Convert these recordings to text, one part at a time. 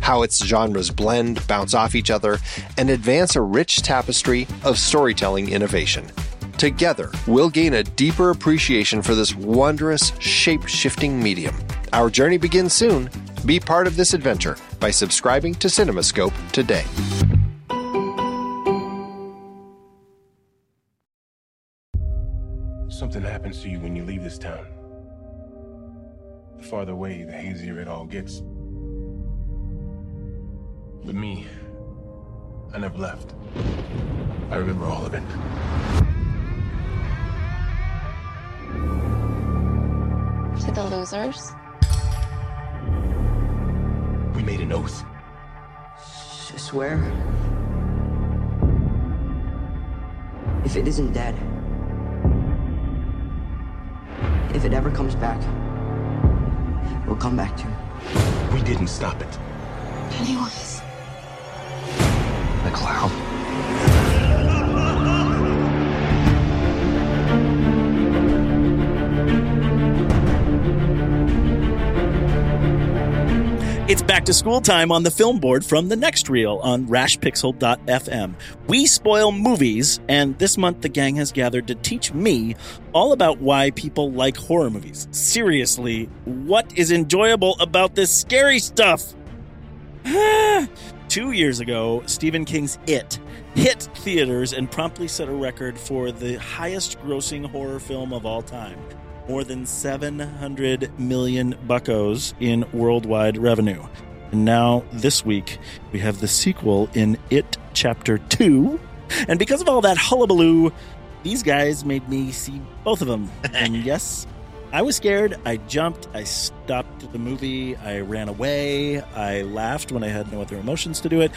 how its genres blend, bounce off each other, and advance a rich tapestry of storytelling innovation. Together, we'll gain a deeper appreciation for this wondrous, shape shifting medium. Our journey begins soon. Be part of this adventure by subscribing to CinemaScope today. Something happens to you when you leave this town. The farther away, the hazier it all gets. But me, I never left. I remember all of it. To the losers? We made an oath. I swear. If it isn't dead, if it ever comes back, we'll come back to it. We didn't stop it. Pennywise. The clown. It's back to school time on the film board from the next reel on rashpixel.fm. We spoil movies, and this month the gang has gathered to teach me all about why people like horror movies. Seriously, what is enjoyable about this scary stuff? Two years ago, Stephen King's It hit theaters and promptly set a record for the highest grossing horror film of all time. More than 700 million buckos in worldwide revenue. And now, this week, we have the sequel in It Chapter 2. And because of all that hullabaloo, these guys made me see both of them. and yes, I was scared. I jumped. I stopped the movie. I ran away. I laughed when I had no other emotions to do it.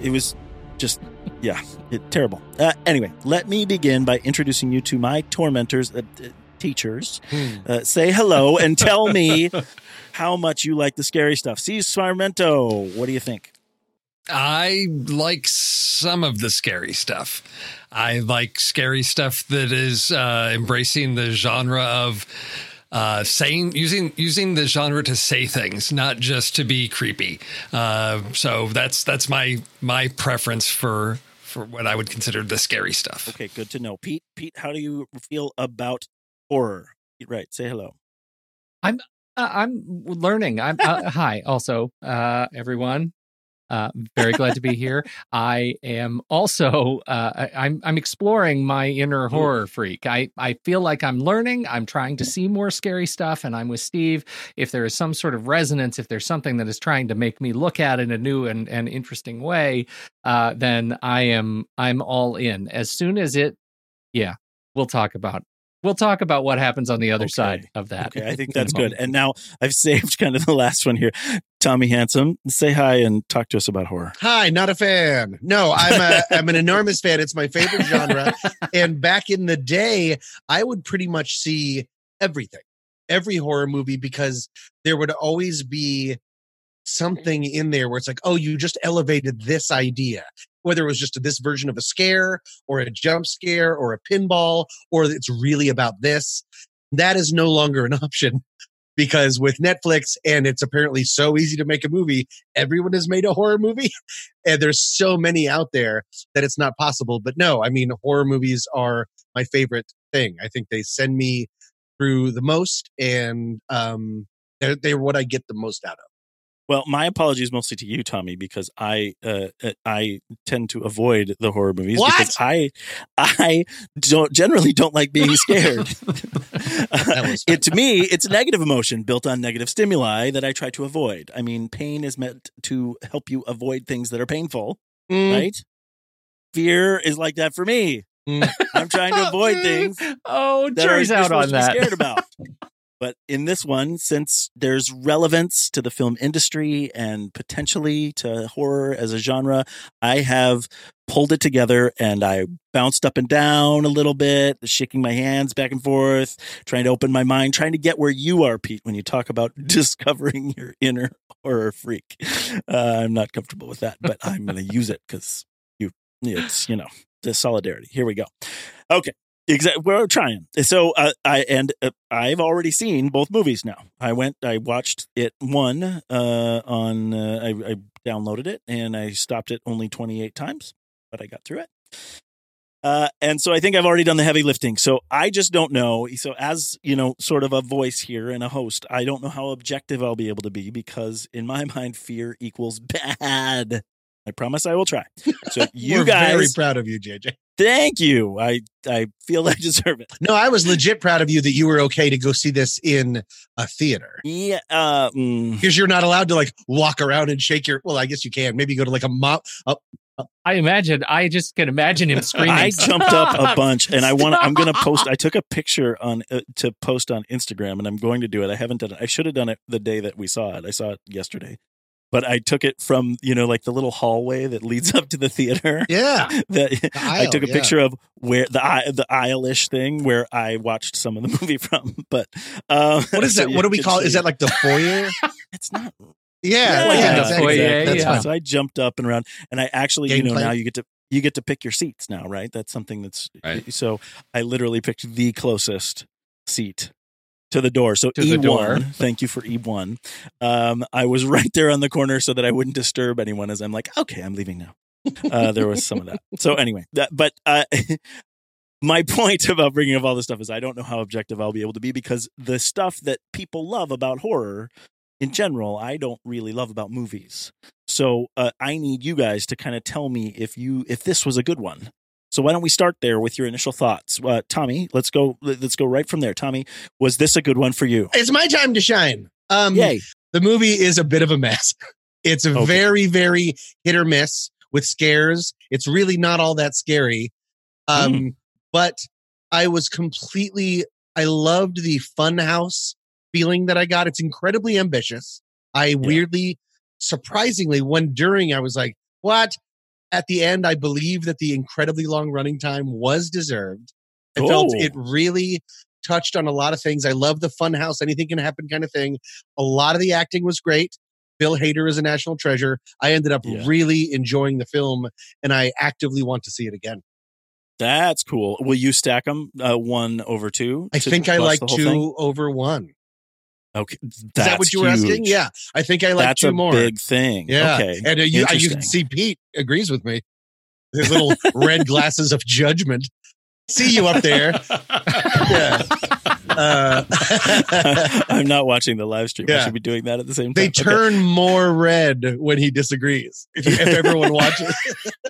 It was just, yeah, it, terrible. Uh, anyway, let me begin by introducing you to my tormentors, uh, uh, teachers. Uh, say hello and tell me how much you like the scary stuff. See, Sarmento, what do you think? I like some of the scary stuff. I like scary stuff that is uh, embracing the genre of uh, saying using using the genre to say things, not just to be creepy. Uh, so that's that's my my preference for for what I would consider the scary stuff. Okay, good to know. Pete, Pete, how do you feel about horror? Right, say hello. I'm uh, I'm learning. I'm uh, hi also uh everyone. Uh, very glad to be here. I am also uh, I, I'm I'm exploring my inner horror freak. I I feel like I'm learning. I'm trying to see more scary stuff, and I'm with Steve. If there is some sort of resonance, if there's something that is trying to make me look at it in a new and, and interesting way, uh, then I am I'm all in. As soon as it, yeah, we'll talk about we'll talk about what happens on the other Okay. side of that. Okay, I think that's good. And now I've saved kind of the last one here. Tommy Handsome, say hi and talk to us about horror. Hi, not a fan. No, I'm a I'm an enormous fan. It's my favorite genre. and back in the day, I would pretty much see everything, every horror movie, because there would always be something in there where it's like, oh, you just elevated this idea. Whether it was just this version of a scare or a jump scare or a pinball, or it's really about this. That is no longer an option because with Netflix and it's apparently so easy to make a movie, everyone has made a horror movie and there's so many out there that it's not possible. But no, I mean, horror movies are my favorite thing. I think they send me through the most and um, they're, they're what I get the most out of. Well, my apologies mostly to you, Tommy, because I uh, uh, I tend to avoid the horror movies What? because I I don't generally don't like being scared. It to me, it's a negative emotion built on negative stimuli that I try to avoid. I mean, pain is meant to help you avoid things that are painful, Mm, right? Fear is like that for me. mm. I'm trying to avoid things Oh, jury's out on that. scared about. But in this one, since there's relevance to the film industry and potentially to horror as a genre, I have pulled it together and I bounced up and down a little bit, shaking my hands back and forth, trying to open my mind, trying to get where you are, Pete, when you talk about discovering your inner horror freak. Uh, I'm not comfortable with that, but I'm going to use it because you, it's, you know, the solidarity. Here we go. Okay. Exactly. We're trying. So, uh, I and uh, I've already seen both movies now. I went, I watched it one uh, on. Uh, I, I downloaded it and I stopped it only twenty eight times, but I got through it. Uh, and so I think I've already done the heavy lifting. So I just don't know. So as you know, sort of a voice here and a host, I don't know how objective I'll be able to be because in my mind, fear equals bad. I promise I will try. So you We're guys, very proud of you, JJ. Thank you. I I feel I deserve it. No, I was legit proud of you that you were okay to go see this in a theater. Yeah. Uh, mm, Because you're not allowed to like walk around and shake your. Well, I guess you can. Maybe go to like a mop. Uh, I imagine. I just can imagine him screaming. I jumped up a bunch, and I want. I'm going to post. I took a picture on uh, to post on Instagram, and I'm going to do it. I haven't done it. I should have done it the day that we saw it. I saw it yesterday, but I took it from you know like the little hallway that leads up to the theater. yeah. That I aisle, took a yeah. picture of where the aisle- the aisle-ish thing where I watched some of the movie from. But um, What is so that? you What do we call? it? Is that like the foyer? It's not Yeah, Like yeah, the exactly. foyer, That's yeah. fine. So I jumped up and around, and I actually, you know, Gameplay. now you get to you get to pick your seats now, right? That's something that's Right. so. I literally picked the closest seat to the door. So To E1, door. thank you for E1. Um, I was right there on the corner so that I wouldn't disturb anyone. As I'm like, okay, I'm leaving now. Uh, there was some of that. So anyway, that but uh, my point about bringing up all this stuff is I don't know how objective I'll be able to be because the stuff that people love about horror in general, I don't really love about movies. So uh, I need you guys to kind of tell me if you if this was a good one. So why don't we start there with your initial thoughts, uh, Tommy? Let's go. Let's go right from there. Tommy, was this a good one for you? It's my time to shine. Um, Yay! the movie is a bit of a mess. It's Okay. very, very hit or miss with scares. It's really not all that scary. Um, Mm. But I was completely, I loved the fun house feeling that I got. It's incredibly ambitious. I weirdly, surprisingly, when during, I was like, what? At the end, I believe that the incredibly long running time was deserved. I felt Oh. it really touched on a lot of things. I love the fun house, anything can happen kind of thing. A lot of the acting was great. Bill Hader is a national treasure. I ended up Yeah. really enjoying the film and I actively want to see it again. That's cool. Will you stack them uh, one over two? I think I like two thing? over one. Okay, Is that what you were asking? Yeah. I think I like that's two a more. big thing. yeah. Okay. And uh, you, I, you can see Pete agrees with me. His little red glasses of judgment. See you up there. Yeah. Uh, I'm not watching the live stream. I should be doing that at the same time. they Okay. turn more red when he disagrees. If, if everyone watches,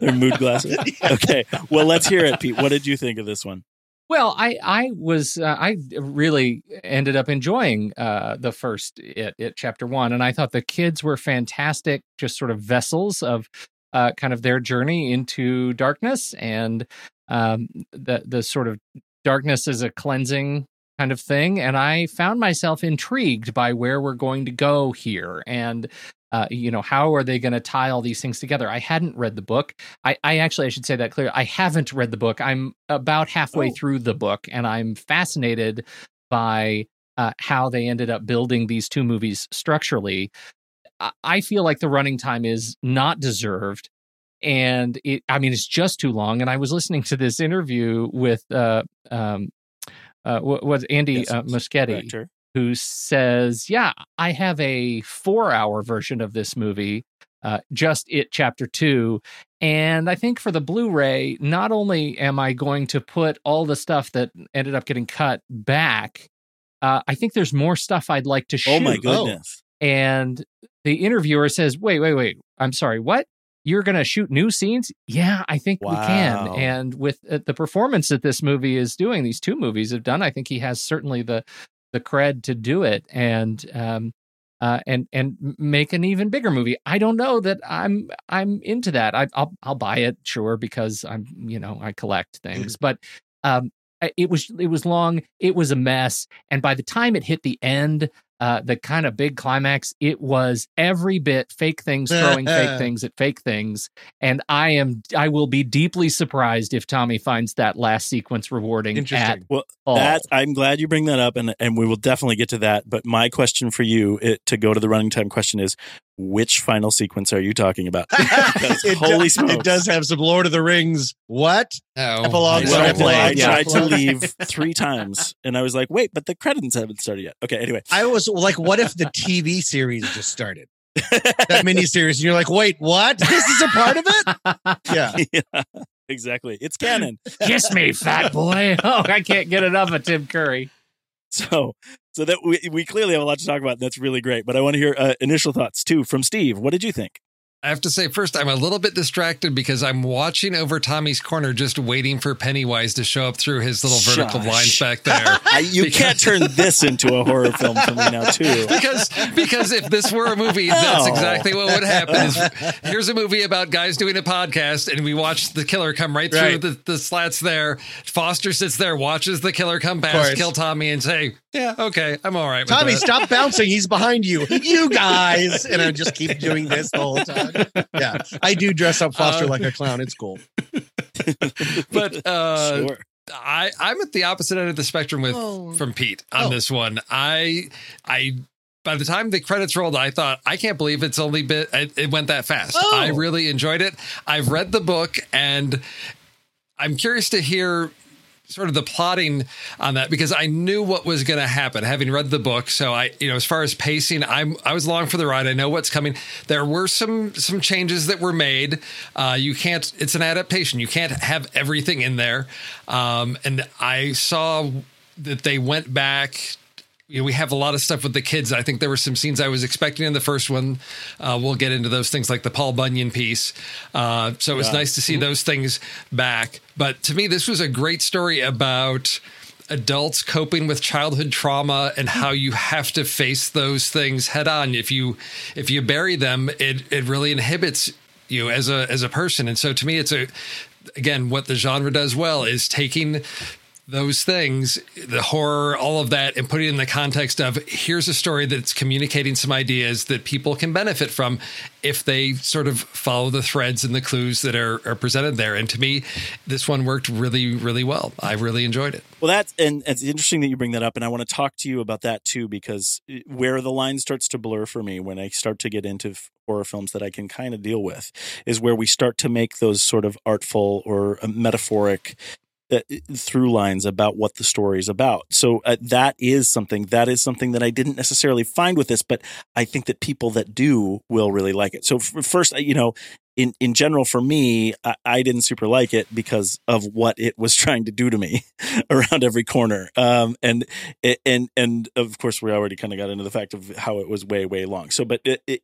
Their mood glasses. Okay. Well, let's hear it, Pete. What did you think of this one? Well, I I was uh, I really ended up enjoying uh, the first it, it chapter one, and I thought the kids were fantastic, just sort of vessels of uh, kind of their journey into darkness, and um, the the sort of darkness is a cleansing kind of thing, and I found myself intrigued by where we're going to go here, and uh, you know how are they going to tie all these things together? I hadn't read the book. I, I actually i should say that clearly i haven't read the book. I'm about halfway Oh. through the book and i'm fascinated by uh, how they ended up building these two movies structurally. I, I feel like the running time is not deserved and it i mean it's just too long and i was listening to this interview with uh um uh was andy Yes, uh, muschietti Director. who says, Yeah, I have a four hour version of this movie, uh, just it chapter two. And I think for the Blu ray, not only am I going to put all the stuff that ended up getting cut back, uh, I think there's more stuff I'd like to shoot. Oh my goodness. And the interviewer says, Wait, wait, wait. I'm sorry, what? You're going to shoot new scenes? Yeah, I think we can. And with uh, the performance that this movie is doing, these two movies have done, I think he has certainly the the cred to do it and um uh, and and make an even bigger movie. I don't know that I'm I'm into that. I, I'll I'll buy it sure because I'm you know I collect things, but um it was it was long. It was a mess, and by the time it hit the end, uh, the kind of big climax, it was every bit fake things throwing fake things at fake things, and I am I will be deeply surprised if Tommy finds that last sequence rewarding at Interesting. Well, all. That I'm glad you bring that up, and and we will definitely get to that. But my question for you, it, to go to the running time question, is which final sequence are you talking about? It, holy does, smokes. it does have some Lord of the Rings. What? Oh, Epilogue, I, tried, played. I Yeah. tried to leave three times, and I was like, "Wait, but the credits haven't started yet." Okay, anyway, I was like, what if the TV series just started? That miniseries, and you're like, wait, what? This is a part of it? Yeah. yeah, exactly. It's canon. Kiss me, fat boy. Oh, I can't get enough of Tim Curry. So, so that we we clearly have a lot to talk about. That's really great. But I want to hear uh, initial thoughts too from Steve. What did you think? I have to say, first, I'm a little bit distracted because I'm watching over Tommy's corner, just waiting for Pennywise to show up through his little vertical Shush. blinds back there. You Because- can't turn this into a horror film for me now, too. because because if this were a movie, that's No. exactly what would happen. Is here's a movie about guys doing a podcast, and we watch the killer come right through Right. the, the slats there. Foster sits there, watches the killer come past, kill Tommy, and say, "Yeah, okay, I'm all right." Tommy, that." stop bouncing. He's behind you. You guys. And I just keep doing this the whole time. Yeah. I do dress up Foster Uh, like a clown. It's cool. But uh, sure. I I'm at the opposite end of the spectrum with Oh. from Pete on Oh. this one. I I by the time the credits rolled, I thought I can't believe it's only been it, it went that fast. Oh. I really enjoyed it. I've read the book and I'm curious to hear sort of the plotting on that because I knew what was going to happen having read the book. So I, you know, as far as pacing, I'm I was along for the ride. I know what's coming. There were some some changes that were made. Uh, you can't. It's an adaptation. You can't have everything in there. Um, and I saw that they went back. You know, we have a lot of stuff with the kids. I think there were some scenes I was expecting in the first one. Uh, we'll get into those things like the Paul Bunyan piece. Uh, so it was nice to see those things back. But to me, this was a great story about adults coping with childhood trauma and how you have to face those things head on. If you if you bury them, it it really inhibits you as a as a person. And so to me, it's a again what the genre does well is taking those things, the horror, all of that, and putting it in the context of here's a story that's communicating some ideas that people can benefit from if they sort of follow the threads and the clues that are, are presented there. And to me, this one worked really, really well. I really enjoyed it. Well, that's and it's interesting that you bring that up, and I want to talk to you about that too, because where the line starts to blur for me when I start to get into horror films that I can kind of deal with is where we start to make those sort of artful or uh, metaphoric uh, through lines about what the story is about. So uh, that is something that is something that I didn't necessarily find with this, but I think that people that do will really like it. So f- first, uh, you know, in in general for me I, I, didn't super like it because of what it was trying to do to me around every corner um and and and of course we already kind of got into the fact of how it was way way long so but it, it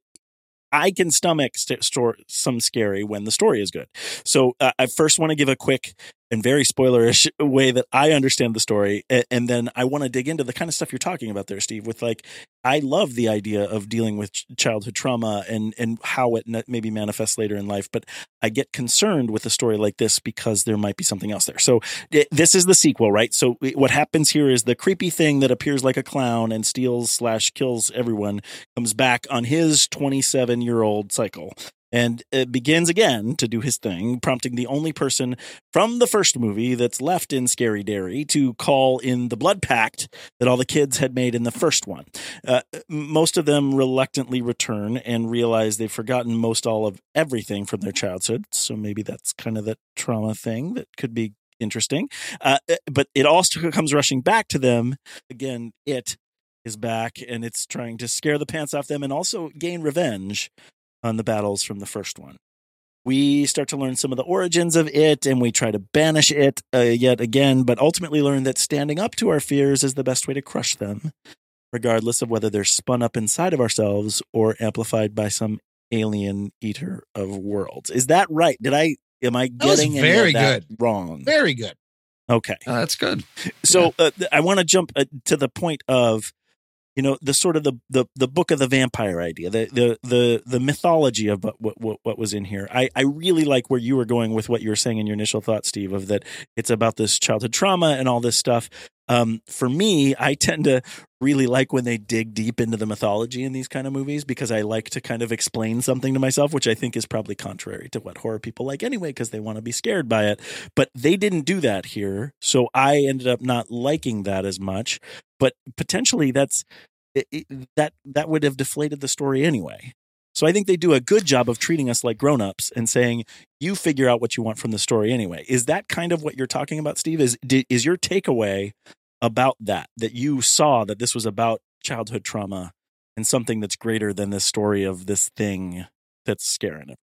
I can stomach st- store some scary when the story is good. So uh, I first want to give a quick and very spoilerish way that I understand the story, and, then I want to dig into the kind of stuff you're talking about there, Steve. With like, I love the idea of dealing with childhood trauma and and how it maybe manifests later in life, but I get concerned with a story like this because there might be something else there. So eh, this is the sequel, right? So eh, what happens here is the creepy thing that appears like a clown and steals slash kills everyone comes back on his 27 year old cycle and it begins again to do his thing, prompting the only person from the first movie that's left in Scary Derry to call in the blood pact that all the kids had made in the first one. Uh, most of them reluctantly return and realize they've forgotten most all of everything from their childhood. So maybe that's kind of the trauma thing that could be interesting. Uh, uh but it also comes rushing back to them. Again, it is back and it's trying to scare the pants off them and also gain revenge on the battles from the first one. We start to learn some of the origins of it and we try to banish it uh, yet again, but ultimately learn that standing up to our fears is the best way to crush them, regardless of whether they're spun up inside of ourselves or amplified by some alien eater of worlds. Is that right? Did I, am I getting very good wrong? Very good. Okay. Uh, that's good. So yeah. uh, I want to jump uh, to the point of you know the sort of the the, the book of the vampire idea the the the, the mythology of what, what what was in here. I, I really like where you were going with what you were saying in your initial thought steve of that it's about this childhood trauma and all this stuff um, for me i tend to really like when they dig deep into the mythology in these kind of movies because i like to kind of explain something to myself which i think is probably contrary to what horror people like anyway because they want to be scared by it but they didn't do that here so i ended up not liking that as much but potentially that's it, it, that that would have deflated the story anyway. So I think they do a good job of treating us like grown-ups and saying you figure out what you want from the story anyway. Is that kind of what you're talking about, Steve? Is is your takeaway about that that you saw that this was about childhood trauma and something that's greater than this story of this thing that's scaring it?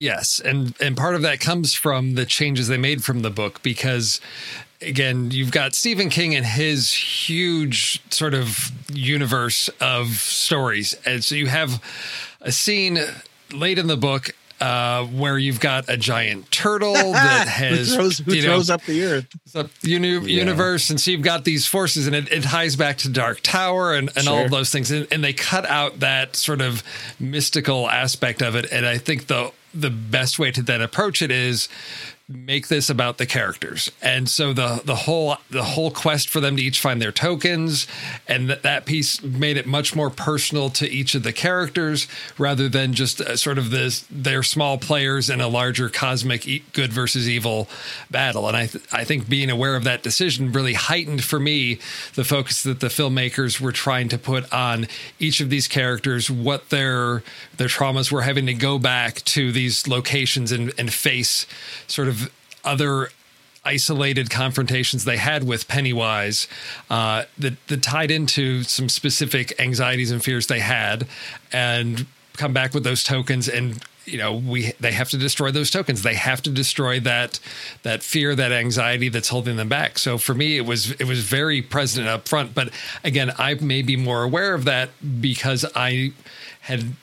Yes, and and part of that comes from the changes they made from the book because again, you've got Stephen King and his huge sort of universe of stories. And so you have a scene late in the book uh, where you've got a giant turtle that has who throws, who you know, throws up the earth up the uni- yeah. universe, and so you've got these forces, and it, it ties back to Dark Tower and, and sure. all of those things, and, and they cut out that sort of mystical aspect of it, and I think the the best way to then approach it is make this about the characters. And so the the whole the whole quest for them to each find their tokens and that that piece made it much more personal to each of the characters rather than just uh, sort of this they're small players in a larger cosmic good versus evil battle. And i th- i think being aware of that decision really heightened for me the focus that the filmmakers were trying to put on each of these characters what their their traumas were having to go back to these locations and and face sort of other isolated confrontations they had with Pennywise uh, that, that tied into some specific anxieties and fears they had, and come back with those tokens and you know we they have to destroy those tokens. They have to destroy that that fear that anxiety that's holding them back. So for me it was it was very present up front. But again i may be more aware of that because i had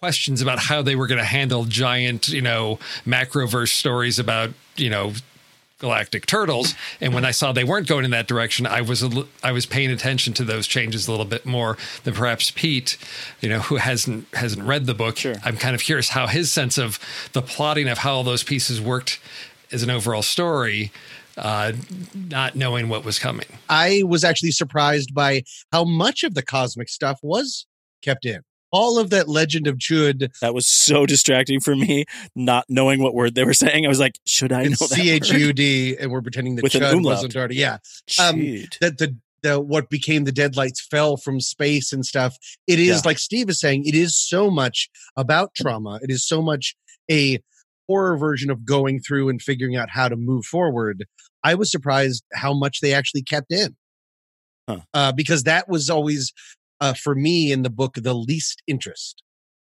questions about how they were going to handle giant, you know, macroverse stories about, you know, galactic turtles. And when i saw they weren't going in that direction i was a, i was paying attention to those changes a little bit more than perhaps pete you know who hasn't hasn't read the book. Sure. i'm kind of curious how his sense of the plotting of how all those pieces worked as an overall story uh, not knowing what was coming. I was actually surprised by how much of the cosmic stuff was kept in all of that legend of Chud. That was so distracting for me, not knowing what word they were saying. I was like, should I know that? C H U D, and we're pretending that With Chud wasn't already. Yeah. Um, that the the what became the deadlights fell from space and stuff. It is yeah. like Steve is saying, it is so much about trauma. It is so much a horror version of going through and figuring out how to move forward. I was surprised how much they actually kept in. Huh. Uh, because that was always uh, for me in the book the least interest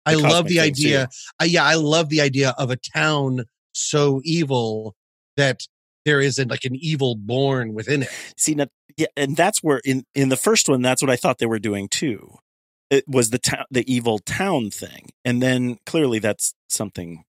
I love the idea. Uh, yeah, I love the idea of a town so evil that there isn't like an evil born within it. See, now, yeah, and that's where in in the first one, that's what I thought they were doing too. It was the town, the evil town thing, and then clearly that's something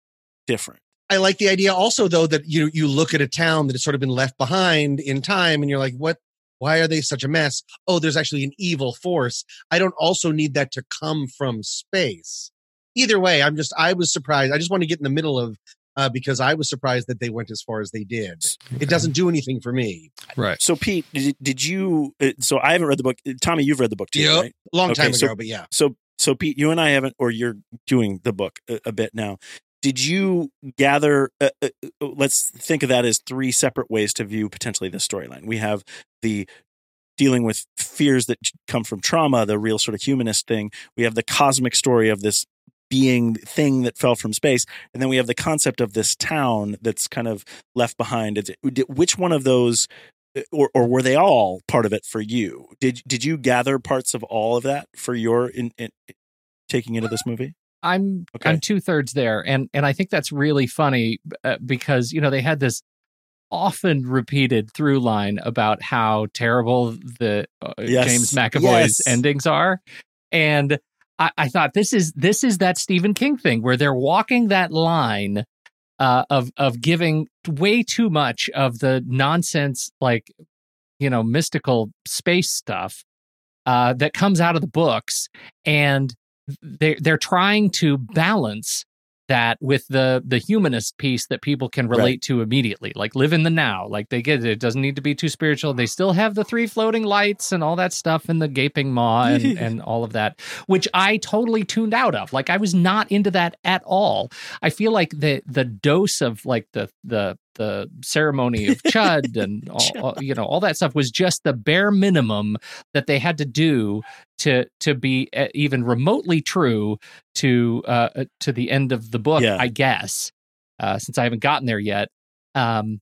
different. I like the idea also though that you you look at a town that has sort of been left behind in time and you're like, what why are they such a mess? Oh, there's actually an evil force. I don't also need that to come from space. Either way, I'm just I was surprised. I just want to get in the middle of uh, because I was surprised that they went as far as they did. It doesn't do anything for me. Right. So, Pete, did, did you? Uh, so I haven't read the book. Tommy, you've read the book too, Yep. right? Long Okay, time so- ago, but yeah. So, so Pete, you and I haven't, or you're doing the book a, a bit now. Did you gather? Uh, uh, uh, let's think of that as three separate ways to view potentially the storyline. We have the dealing with fears that come from trauma, the real sort of humanist thing. We have the cosmic story of this being thing that fell from space, and then we have the concept of this town that's kind of left behind. Which one of those? uh, Or, or were they all part of it for you? Did did you gather parts of all of that for your in, in taking into this movie? I'm Okay. I'm two thirds there, and and I think that's really funny uh, because you know they had this often repeated through line about how terrible the uh, Yes. James McAvoy's Yes. endings are, and I, I thought this is this is that Stephen King thing where they're walking that line uh, of of giving way too much of the nonsense like you know mystical space stuff uh, that comes out of the books and they they're trying to balance that with the the humanist piece that people can relate Right. to immediately like live in the now like they get it. it doesn't need to be too spiritual they still have the three floating lights and all that stuff and the gaping maw and, and all of that which i totally tuned out of like i was not into that at all i feel like the the dose of like the the the ceremony of chud and all, all- you know all that stuff was just the bare minimum that they had to do to to be uh, even remotely true to uh uh, to the end of the book Yeah. i guess uh since i haven't gotten there yet um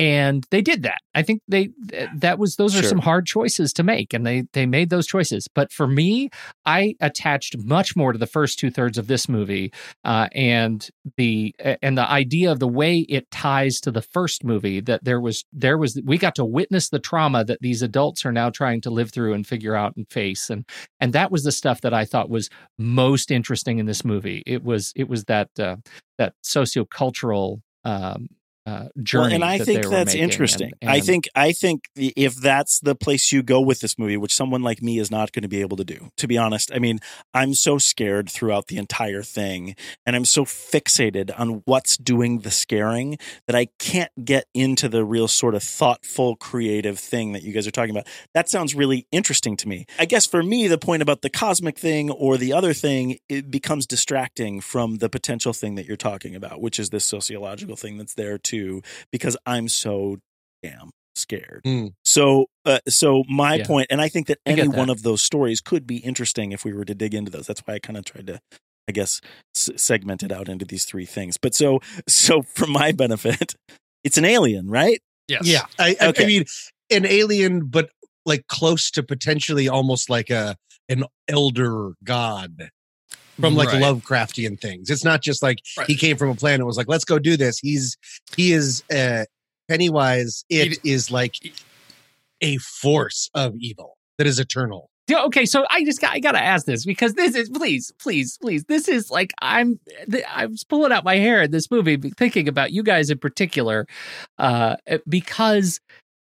and they did that. I think they that was those are some hard choices to make and they they made those choices. But for me i attached much more to the first two thirds of this movie uh and the and the idea of the way it ties to the first movie that there was there was we got to witness the trauma that these adults are now trying to live through and figure out and face and and that was the stuff that I thought was most interesting in this movie. It was it was that uh, that sociocultural um, uh, journey. Well, and I that think that's interesting. And- I think I think if that's the place you go with this movie, which someone like me is not going to be able to do, to be honest. I mean, I'm so scared throughout the entire thing, and I'm so fixated on what's doing the scaring that I can't get into the real sort of thoughtful, creative thing that you guys are talking about. That sounds really interesting to me. I guess for me, the point about the cosmic thing or the other thing, it becomes distracting from the potential thing that you're talking about, which is this sociological thing that's there too, because I'm so damn scared. Hmm. So, uh, so my Yeah. point, and I think that any that. one of those stories could be interesting if we were to dig into those. That's why I kind of tried to, I guess, s- segment it out into these three things. But so, so for my benefit, it's an alien, right? Yes. Yeah, I, I, Okay. I mean, an alien, but like close to potentially almost like a an elder god from like Right. Lovecraftian things. It's not just like Right. he came from a planet and was like, "Let's go do this." He's he is uh Pennywise. It is like a force of evil that is eternal. Yeah, okay, so I just got I gotta ask this because this is please, please, please. This is like I'm I was pulling out my hair in this movie, thinking about you guys in particular, uh, because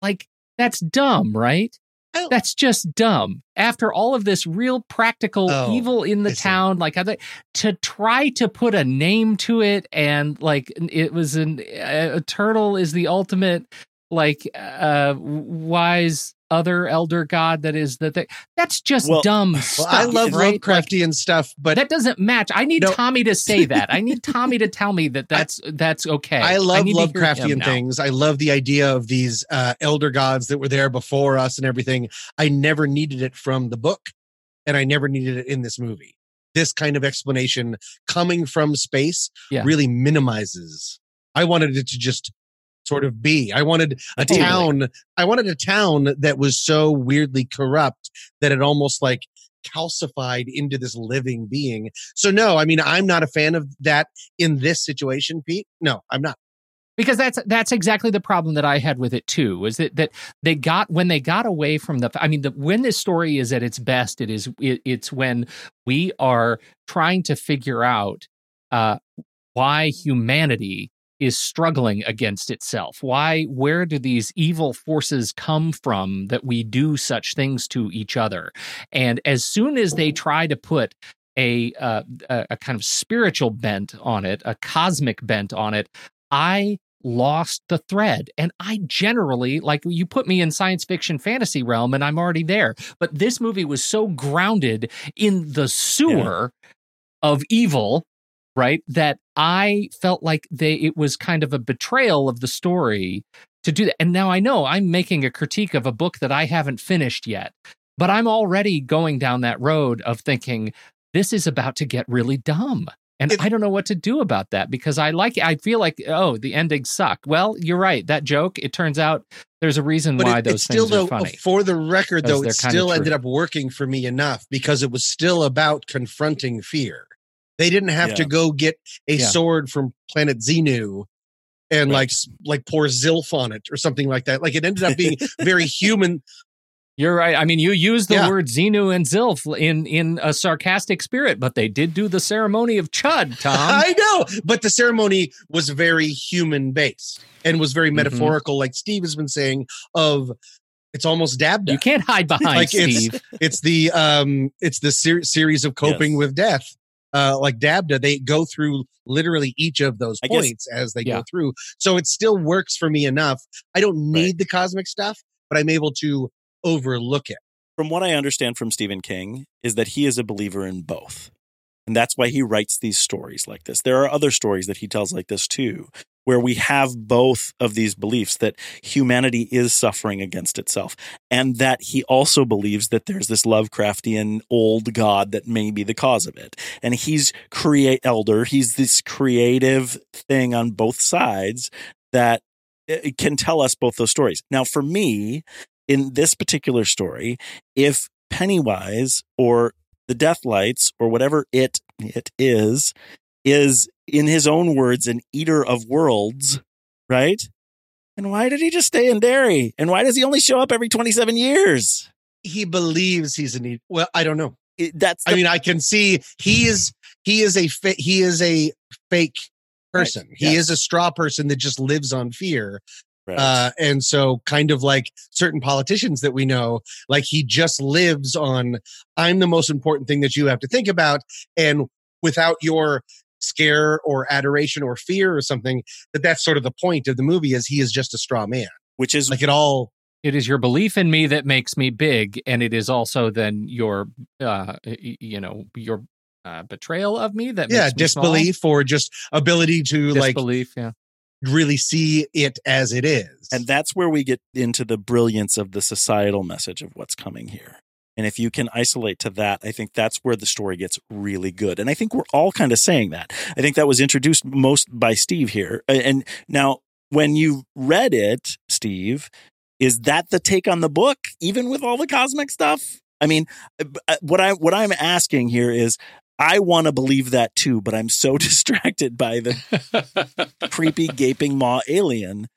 like that's dumb, right? Oh. That's just dumb. After all of this real practical Oh, evil in the town, like how they, to try to put a name to it, and like it was an uh, eternal is the ultimate like uh wise other elder god that is that that's just Well- dumb Well, stuff. I love right? Like, Lovecraftian stuff, but that doesn't match. I need No. Tommy to say that. I need Tommy to tell me that that's that's okay. I love hear Lovecraftian things. I love the idea of these uh, elder gods that were there before us and everything. I never needed it from the book, and I never needed it in this movie. This kind of explanation coming from space Yeah. really minimizes. I wanted it to just sort of be. I wanted a Totally. town. I wanted a town that was so weirdly corrupt that it almost like calcified into this living being. So no, I mean I'm not a fan of that in this situation, Pete. No, I'm not. because that's that's exactly the problem that I had with it too. Was that that they got when they got away from the. I mean, the, when this story is at its best, it is it, it's when we are trying to figure out uh, why humanity is struggling against itself. Why, where do these evil forces come from that we do such things to each other? And as soon as they try to put a, uh, a a kind of spiritual bent on it, a cosmic bent on it, I lost the thread. And I generally, like, you put me in science fiction fantasy realm and I'm already there. But this movie was so grounded in the sewer of evil, right? That I felt like they, it was kind of a betrayal of the story to do that. And now I know I'm making a critique of a book that I haven't finished yet, but I'm already going down that road of thinking this is about to get really dumb. And It- I don't know what to do about that because I like I feel like oh the endings suck. Well, you're right. That joke, it turns out there's a reason why it, those it's still things though are funny. for the record though, it still ended true. up working for me enough because it was still about confronting fear. They didn't have to go get a Yeah. sword from planet Xenu and Right. like like pour Zilf on it or something like that. Like it ended up being very human. You're right. I mean, you use the Yeah. word Xenu and Zilf in in a sarcastic spirit, but they did do the ceremony of Chud, Tom. I know, but the ceremony was very human based and was very Mhm. metaphorical, like Steve has been saying. Of it's almost DABDA. you can't hide behind Like, it's- Steve. it's the um it's the ser- series of coping Yes. with death uh like DABDA they go through literally each of those I guess- points as they Yeah. go through so it still works for me enough i don't need Right. the cosmic stuff but i'm able to overlook it from what I understand from Stephen King, is that he is a believer in both. And that's why he writes these stories like this. There are other stories that he tells like this too, where we have both of these beliefs that humanity is suffering against itself, and that he also believes that there's this Lovecraftian old god that may be the cause of it. And he's create elder, he's this creative thing on both sides that uh, can tell us both those stories. Now, for me, in this particular story, if Pennywise or the Deathlights or whatever it it is is in his own words an eater of worlds, right? And why did he just stay in Derry? And why does he only show up every 27 years? he believes he's a need well i don't know It, that's the, i mean i can see he is he is a fa- he is a fake person he yes. is a straw person that just lives on fear right. Uh, and so kind of like certain politicians that we know, like he just lives on, I'm the most important thing that you have to think about. And without your scare or adoration or fear or something, that that's sort of the point of the movie is he is just a straw man. which is Like it all, It is your belief in me that makes me big, and it is also then your, uh, you know, your uh, betrayal of me that yeah, makes me small? disbelief or just ability to like disbelief. Yeah, really see it as it is. And that's where we get into the brilliance of the societal message of what's coming here. And if you can isolate to that, I think that's where the story gets really good. And I think we're all kind of saying that. I think that was introduced most by Steve here. And now, when you read it, Steve, is that the take on the book, even with all the cosmic stuff? I mean, uh, what I what I'm asking here is, I want to believe that too, but I'm so distracted by the creepy gaping maw alien.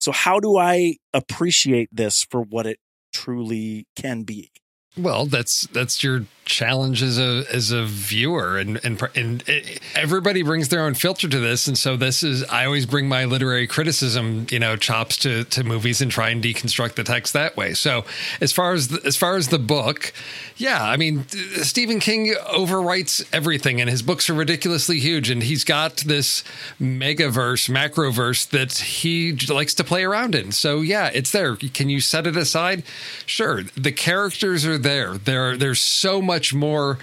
So how do I appreciate this for what it truly can be? Well, that's that's your challenge as a as a viewer, and and and it, everybody brings their own filter to this, and so this is I always bring my literary criticism, you know, chops to to movies and try and deconstruct the text that way. So as far as the, as far as the book, yeah, I mean Stephen King overwrites everything, and his books are ridiculously huge, and he's got this megaverse, macroverse that he likes to play around in. So yeah, it's there. Can you set it aside? Sure. The characters are there. There, there's so much more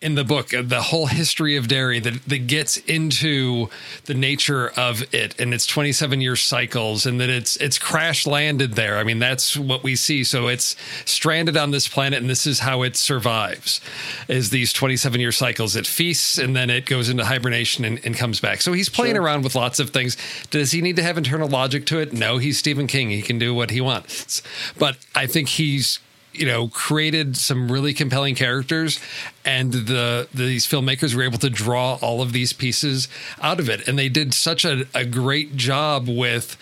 in the book, uh, the whole history of Derry that, that gets into the nature of it and its 27 year cycles and that it's it's crash landed there. I mean, that's what we see. So it's stranded on this planet and this is how it survives is these 27 year cycles. It feasts and then it goes into hibernation and, and comes back. So he's playing around with lots of things. Does he need to have internal logic to it? No, he's Stephen King. He can do what he wants. But I think he's you know created some really compelling characters and the these filmmakers were able to draw all of these pieces out of it and they did such a, a great job with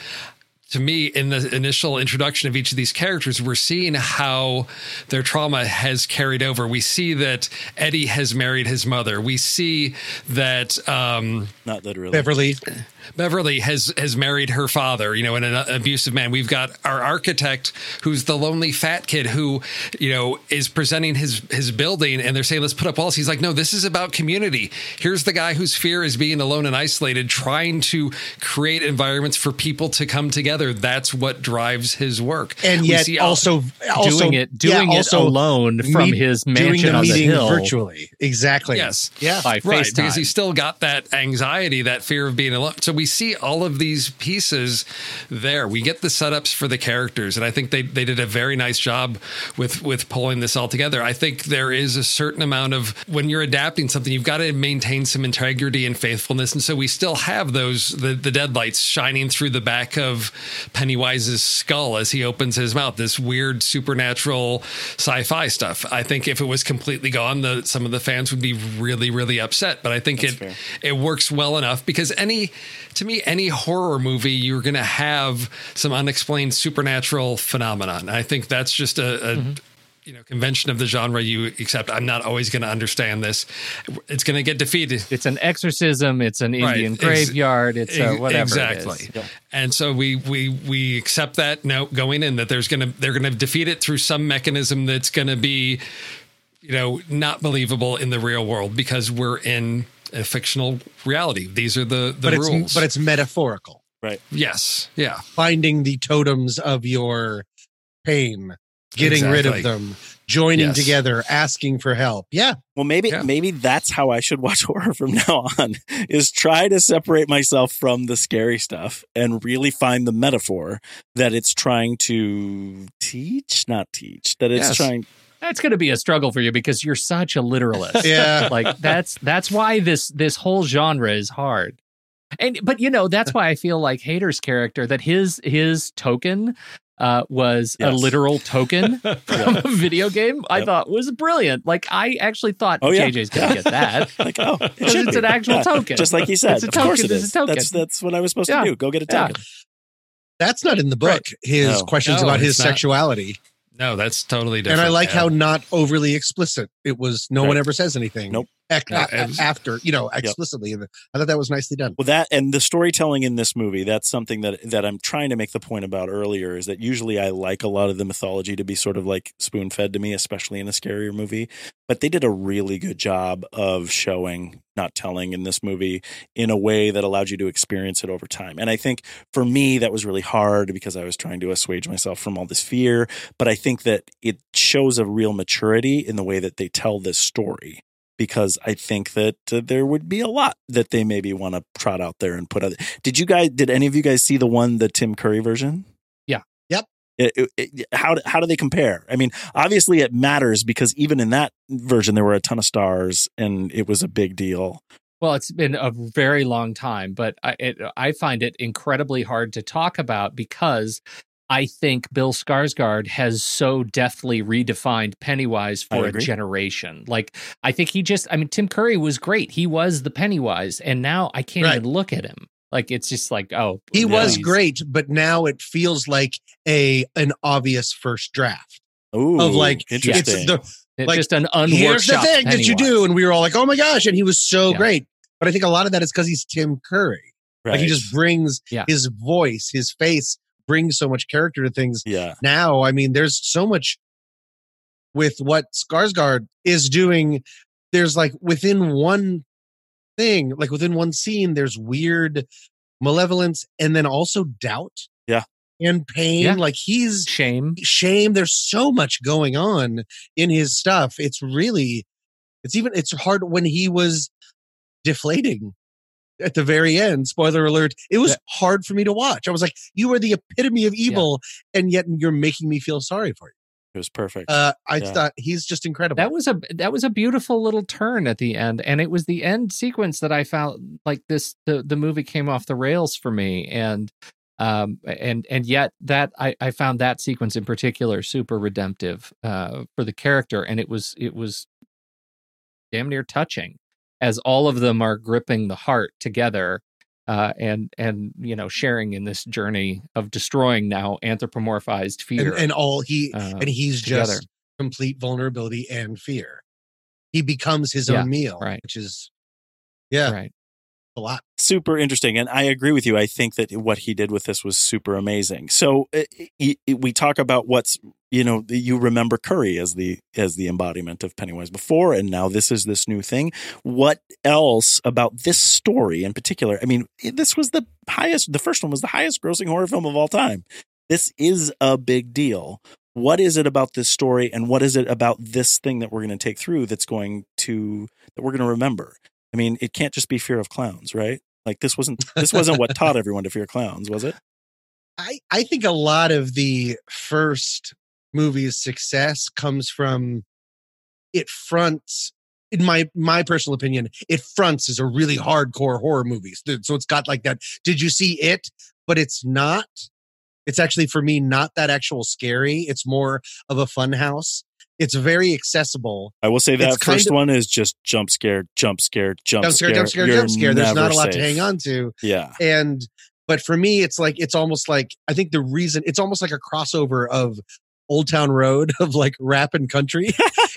to me in the initial introduction of each of these characters we're seeing how their trauma has carried over we see that eddie has married his mother we see that um Not literally. Beverly. Beverly has has married her father, you know, and an abusive man. We've got our architect who's the lonely fat kid who, you know, is presenting his his building and they're saying let's put up walls. He's like, "No, this is about community." Here's the guy whose fear is being alone and isolated, trying to create environments for people to come together. That's what drives his work. And We yet see also, also doing it doing yeah, it alone from meet- his doing mansion the on the meeting hill virtually. Exactly. Yes. Yeah. by right FaceTime. because he still got that anxiety that fear of being alone so we see all of these pieces there. We get the setups for the characters and i think they, they did a very nice job with with pulling this all together. I think there is a certain amount of when you're adapting something you've got to maintain some integrity and faithfulness and so we still have those the, the deadlights shining through the back of pennywise's skull as he opens his mouth this weird supernatural sci-fi stuff. I think if it was completely gone the some of the fans would be really really upset but i think it fair. it works well enough because any to me any horror movie you're going to have some unexplained supernatural phenomenon i think that's just a, a mm-hmm. you know convention of the genre you accept i'm not always going to understand this it's going to get defeated it's an exorcism. It's an Indian Ex- graveyard. It's a whatever. exactly It is. and so we we we accept that note going in that there's gonna they're gonna defeat it through some mechanism that's gonna be you know not believable in the real world because we're in a fictional reality these are the the but rules it's but it's metaphorical. Right. Yes yeah Finding the totems of your pain, getting rid of them, joining Yes. together, asking for help. Yeah. Well, maybe Yeah. maybe that's how I should watch horror from now on. Is try to separate myself from the scary stuff and really find the metaphor that it's trying to teach, not teach. That it's Yes. trying. That's going to be a struggle for you because you're such a literalist. Yeah. like that's that's why this this whole genre is hard. And but you know that's why I feel like Hader's character that his his token uh, was a literal token from a video game. I thought was brilliant. Like I actually thought Oh, yeah. JJ's gonna get that. Like, oh, it it's be. an actual Yeah. token. Just like he said. It's a of course token, it it's a token. That's that's what I was supposed Yeah. to do. Go get a Yeah. token. That's not in the book. His No. questions No, about his not. sexuality. No that's totally different. And I like yeah. how not overly explicit it was. No one ever says anything. Nope. Ec- No, a- it was- after, you know, explicitly. And I thought that was nicely done. Well, that and the storytelling in this movie, that's something that that I'm trying to make the point about earlier is that usually I like a lot of the mythology to be sort of like spoon fed to me, especially in a scarier movie. But they did a really good job of showing, not telling in this movie in a way that allowed you to experience it over time. And I think for me, that was really hard because I was trying to assuage myself from all this fear. But I think that it shows a real maturity in the way that they tell this story because I think that uh, there would be a lot that they maybe want to trot out there and put out. Did you guys? Did any of you guys see the one, the Tim Curry version? Yeah. Yep. It- it- it- how how do they compare? I mean, obviously it matters because even in that version there were a ton of stars and it was a big deal. Well, it's been a very long time, but I it, I find it incredibly hard to talk about because I think Bill Skarsgård has so deftly redefined Pennywise for a generation. Like I think he just I mean Tim Curry was great. He was the Pennywise and now I can't Right. even look at him. Like it's just like, oh, He was great, but now it feels like a an obvious first draft Ooh, of like it's interesting. the It's like, just an here's the unworkshopped thing that you do, and we were all like, oh my gosh, and he was so Yeah. great. But I think a lot of that is because he's Tim Curry. Like he just brings Yeah. his voice, his face brings so much character to things. yeah. Now, I mean, there's so much with what Skarsgård is doing. There's like within one thing, like within one scene, there's weird malevolence and then also doubt. Yeah. and pain. Yeah. Like he's Shame. shame. There's so much going on in his stuff. It's really, it's even, it's hard when he was deflating at the very end. Spoiler alert. It was Yeah. hard for me to watch. I was like, you are the epitome of evil, and yet you're making me feel sorry for you. It was perfect. Uh, I Yeah. thought he's just incredible. That was a that was a beautiful little turn at the end, and it was the end sequence that I found like this. The the movie came off the rails for me, and um and and yet that I I found that sequence in particular super redemptive uh for the character, and it was it was damn near touching as all of them are gripping the heart together. Uh, and and you know sharing in this journey of destroying now anthropomorphized fear and, and all he uh, and he's together. just complete vulnerability and fear. He becomes his Yeah, own meal, right. which is yeah, right a lot. super interesting and i agree with you i think that what he did with this was super amazing so uh, i- i- we talk about what's you know you remember curry as the as the embodiment of pennywise before and now this is this new thing. What else about this story in particular? I mean this was the highest the first one was the highest grossing horror film of all time. This is a big deal. What is it about this story and what is it about this thing that we're going to take through that's going to that we're going to remember? I mean, it can't just be fear of clowns, right? Like this wasn't this wasn't what taught everyone to fear clowns, was it? I I think a lot of the first movie's success comes from it fronts in my my personal opinion it fronts as a really hardcore horror movie so it's got like that did you see it? But it's not. It's actually for me not that actual scary. It's more of a fun house. It's very accessible. I will say that It's first of- one is just jump scare, jump scare, jump, jump scare scare, jump scare You're jump scare. There's not a lot to hang on to. Yeah, and but for me it's like it's almost like i think the reason it's almost like a crossover of old town road of like rap and country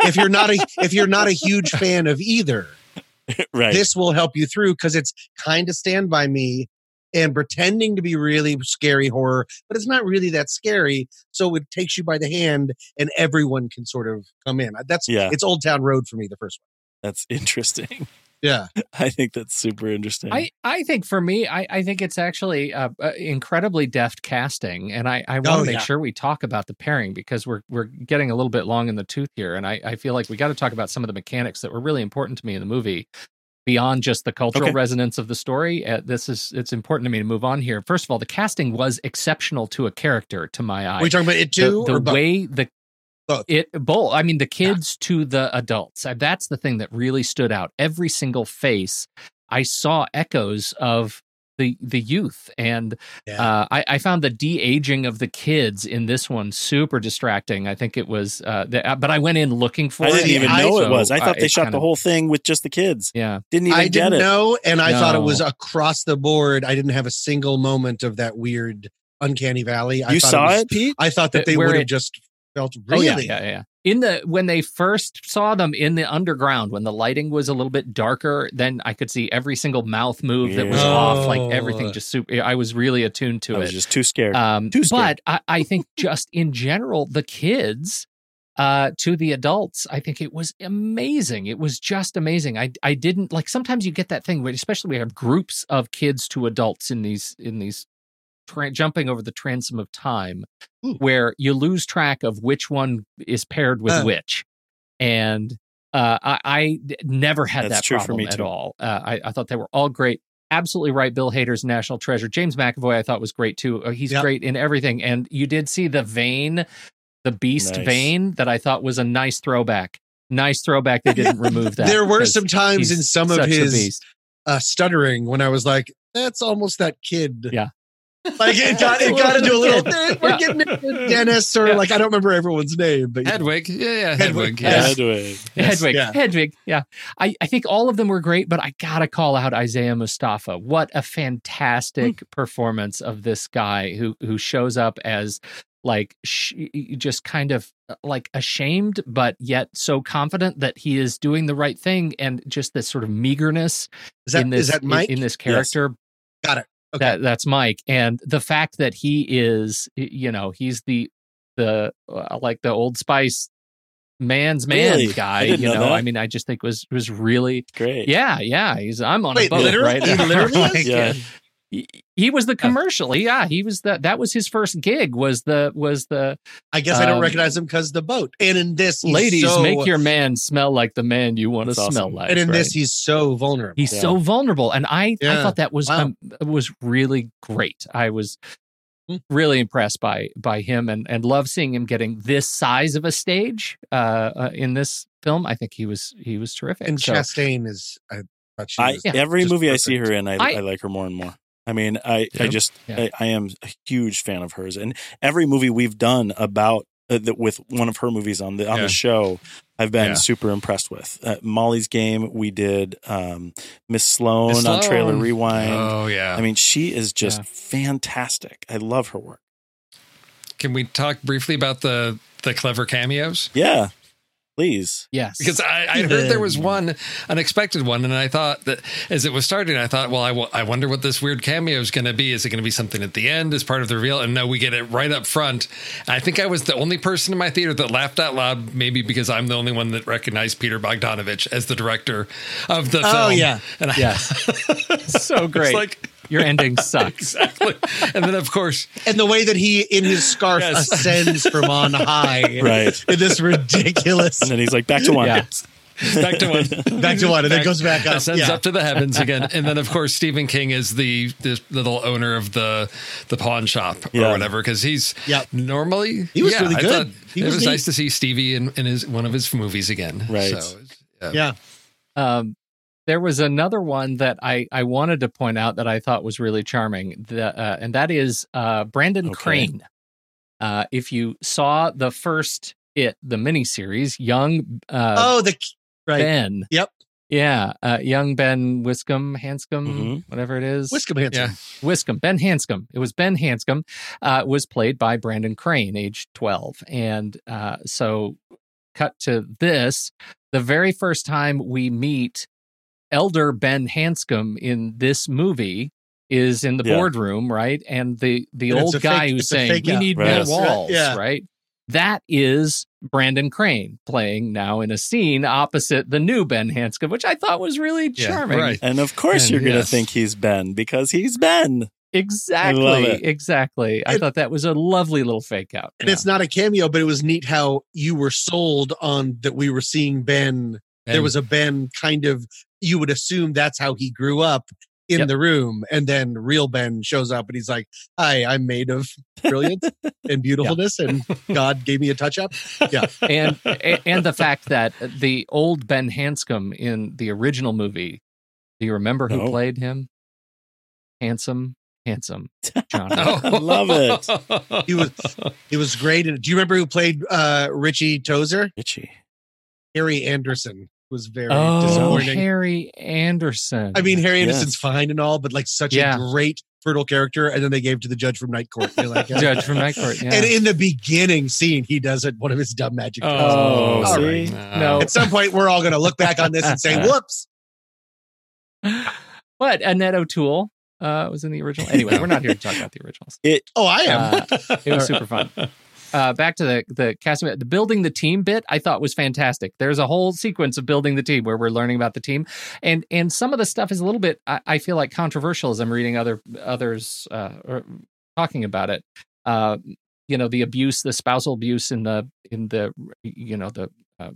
if you're not a if you're not a huge fan of either right. this will help you through because it's kind of stand by me and pretending to be really scary horror but it's not really that scary so it takes you by the hand and everyone can sort of come in that's Yeah. it's old town road for me the first one. That's interesting. One yeah I think that's super interesting. I, I think for me, I, I think it's actually uh, uh, incredibly deft casting, and I, I want to Oh, make yeah. sure we talk about the pairing because we're we're getting a little bit long in the tooth here, and I, I feel like we got to talk about some of the mechanics that were really important to me in the movie, beyond just the cultural Okay. resonance of the story. Uh, this is it's important to me to move on here. First of all, the casting was exceptional to a character to my eye. are we talking about it too the or both? way the Both. it both i mean the kids to the adults Uh, that's the thing that really stood out every single face i saw echoes of the the youth and Yeah. uh, I, I found the de-aging of the kids in this one super distracting i think it was uh, the, uh, but i went in looking for I didn't even I- know it was. I uh, thought they shot kind the of- whole thing with just the kids. yeah Didn't even I get didn't it. know, and I thought it was across the board. I didn't have a single moment of that weird uncanny valley. I you thought saw was- it, Pete? I thought that Uh, they would have just felt Oh yeah, yeah, yeah. In the when they first saw them in the underground, when the lighting was a little bit darker, then I could see every single mouth move that was Yeah. off, like Oh. everything just super. I was really attuned to I it. was just too scared. Um, Too scared. but I, I think just in general, the kids uh, to the adults, I think it was amazing. It was just amazing. I I didn't like. Sometimes you get that thing, where especially we have groups of kids to adults in these in these tra- jumping over the transom of time, Ooh. where you lose track of which one is paired with Uh. which, and uh, I, I never had That's that true for problem me, at too. all. Uh, I, I thought they were all great absolutely right. Bill Hader's national treasure. James McAvoy, I thought was great too. Uh, He's Yep. great in everything. And you did see the vein, the beast Nice. vein that I thought was a nice throwback. Nice throwback. They didn't remove that. there were some times in some of his uh, stuttering when I was like, "That's almost that kid." Yeah. Like it got it got into a little. "Eh, We're getting it, Dennis or Yeah. like I don't remember everyone's name, but Hedwig. Yeah, yeah, Hedwig, Hedwig. yes. Yes. Hedwig. Hedwig, yeah. Hedwig, yeah. I, I think all of them were great, but I gotta call out Isaiah Mustafa. What a fantastic Hmm. performance of this guy who who shows up as like sh- just kind of uh, like ashamed, but yet so confident that he is doing the right thing, and just this sort of meagerness is that in this is that Mike? in, this character. Got it. Okay. That that's Mike, and the fact that he is, you know, he's the the uh, like the Old Spice man's man Really? Guy. You know know. I mean, I just think was was really Great. yeah, yeah. He's I'm on Wait, a boat, literally? right? Literally? Like, Yeah. He, he was the commercial. Yeah, he was the that was his first gig. Was the was the I guess I don't Um, recognize him because the boat. And in this, he's ladies so- make your man smell like the man you want to That's smell awesome. like. And in this, he's so vulnerable. he's Yeah. so vulnerable, and I I thought that was Wow. um, was really great. I was. Hmm. Really impressed by by him and and love seeing him getting this size of a stage uh, uh in this film. I think he was he was terrific. and So- Chastain is. I thought I was every just movie I see her in, I, I- I, like her more and more. I mean, I I just Yeah. I, I am a huge fan of hers, and every movie we've done about uh, that with one of her movies on the on Yeah. the show, I've been Yeah. super impressed with. Uh, Molly's Game, we did um, Miss Sloan, Miss on Trailer Rewind. Oh yeah. I mean, she is just fantastic. I love her work. Can we talk briefly about the the clever cameos? Yeah, please. yes, Because I, I heard there was one unexpected one, and I thought that as it was starting, I thought, well, I, w- I wonder what this weird cameo is going to be. Is it going to be something at the end as part of the reveal? And no, we get it right up front. I think I was the only person in my theater that laughed out loud, maybe because I'm the only one that recognized Peter Bogdanovich as the director of the oh, film. Oh, yeah. and I, Yes. so it's great. like Your ending sucks. exactly. And then of course, and the way that he in his scarf Yes. ascends from on high, Right. In this ridiculous. And then he's like, back to one. Yeah. back to one. Back to one, and then goes back up. Ascends Yeah. up to the heavens again, and then of course Stephen King is the the little owner of the the pawn shop or Yeah. whatever because he's Yep. normally He was yeah, really good. He it was was, neat. nice to see Stevie in, in his one of his movies again. Right. So, yeah. yeah. Um, there was another one that I, I wanted to point out that I thought was really charming, the, uh, and that is uh, Brandon Okay. Crane. Uh, if you saw the first It, the miniseries, young uh, oh, the right. Ben, Yep. yeah, uh, young Ben Wiscombe, Hanscom, Mhm. whatever it is, Wiscombe Hanson. Yeah. Wiscombe, Ben Hanscom. It was Ben Hanscom, uh, was played by Brandon Crane, age 12. And uh, so, cut to this the very first time we meet elder Ben Hanscom in this movie is in the Yeah. boardroom, right? And the, the And old guy fake- who's saying, We out." need Right. more Yes, walls, yeah. right? That is Brandon Crane playing now in a scene opposite the new Ben Hanscom, which I thought was really Yeah, charming. right. And of course, And you're going to think he's Ben because he's Ben. Exactly. it. Exactly. I And- thought that was a lovely little fake out. And it's not a cameo, but it was neat how you were sold on that we were seeing Ben. There was a Ben kind of, you would assume that's how he grew up in Yep. the room. And then real Ben shows up and he's like, Hi, I'm made of brilliance and beautifulness. And God gave me a touch up. Yeah. And and the fact that the old Ben Hanscom in the original movie, do you remember who No. played him? Handsome, handsome John. Oh, Love it. He was, he was great. Do you remember who played uh, Richie Tozier? Richie. Harry Anderson was very Oh, disappointing. Harry Anderson. I mean, Harry Yes. Anderson's fine and all, but like such Yeah. a great fertile character. And then they gave to the judge from Night Court. You're Judge from Night Court. Yeah. And in the beginning scene, he does it one of his dumb magic tricks. Oh, All see? right. No. At some point, we're all going to look back on this and say, "Whoops!" but Annette O'Toole uh, was in the original. Anyway, we're not here to talk about the originals. Oh, I am. Uh, it was super fun. Uh, back to the the cast, the building the team bit. I thought was fantastic. There's a whole sequence of building the team where we're learning about the team, and and some of the stuff is a little bit. I, I feel like controversial as I'm reading other others uh, talking about it. Uh, you know, the abuse, the spousal abuse in the in the you know the i-